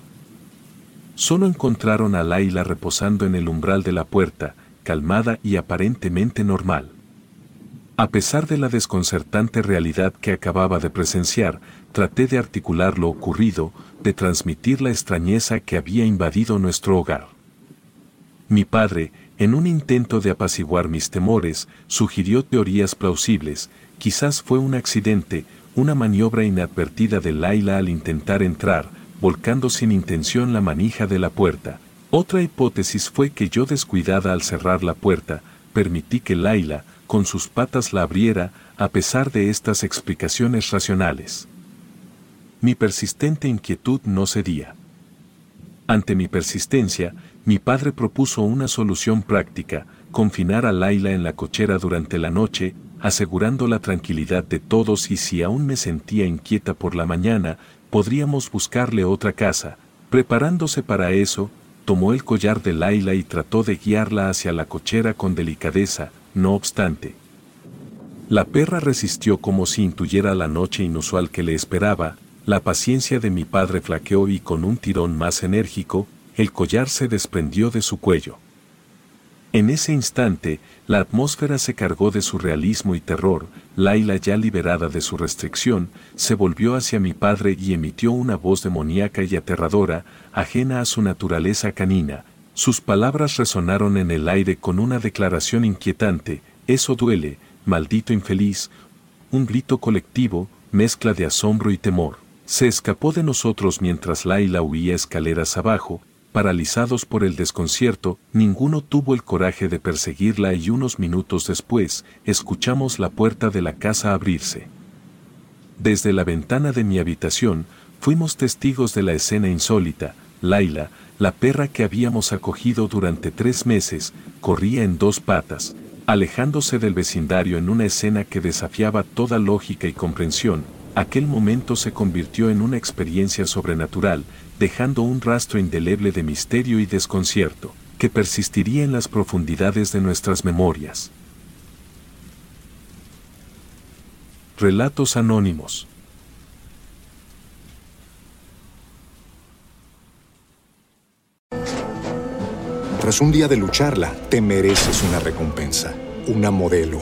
solo encontraron a Laila reposando en el umbral de la puerta, calmada y aparentemente normal. A pesar de la desconcertante realidad que acababa de presenciar, traté de articular lo ocurrido, de transmitir la extrañeza que había invadido nuestro hogar. Mi padre, en un intento de apaciguar mis temores, sugirió teorías plausibles, quizás fue un accidente, una maniobra inadvertida de Laila al intentar entrar, volcando sin intención la manija de la puerta. Otra hipótesis fue que yo descuidada al cerrar la puerta, permití que Laila, con sus patas la abriera, a pesar de estas explicaciones racionales. Mi persistente inquietud no cedía. Ante mi persistencia, mi padre propuso una solución práctica, confinar a Laila en la cochera durante la noche, asegurando la tranquilidad de todos y si aún me sentía inquieta por la mañana, podríamos buscarle otra casa. Preparándose para eso, tomó el collar de Laila y trató de guiarla hacia la cochera con delicadeza, no obstante. La perra resistió como si intuyera la noche inusual que le esperaba, la paciencia de mi padre flaqueó y con un tirón más enérgico, el collar se desprendió de su cuello. En ese instante, la atmósfera se cargó de surrealismo y terror, Laila ya liberada de su restricción, se volvió hacia mi padre y emitió una voz demoníaca y aterradora, ajena a su naturaleza canina, sus palabras resonaron en el aire con una declaración inquietante, eso duele, maldito infeliz, un grito colectivo, mezcla de asombro y temor. Se escapó de nosotros mientras Laila huía escaleras abajo, paralizados por el desconcierto, ninguno tuvo el coraje de perseguirla y unos minutos después, escuchamos la puerta de la casa abrirse. Desde la ventana de mi habitación, fuimos testigos de la escena insólita, Laila, la perra que habíamos acogido durante tres meses, corría en dos patas, alejándose del vecindario en una escena que desafiaba toda lógica y comprensión. Aquel momento se convirtió en una experiencia sobrenatural, dejando un rastro indeleble de misterio y desconcierto, que persistiría en las profundidades de nuestras memorias. Relatos Anónimos tras un día de lucharla, te mereces una recompensa, una modelo,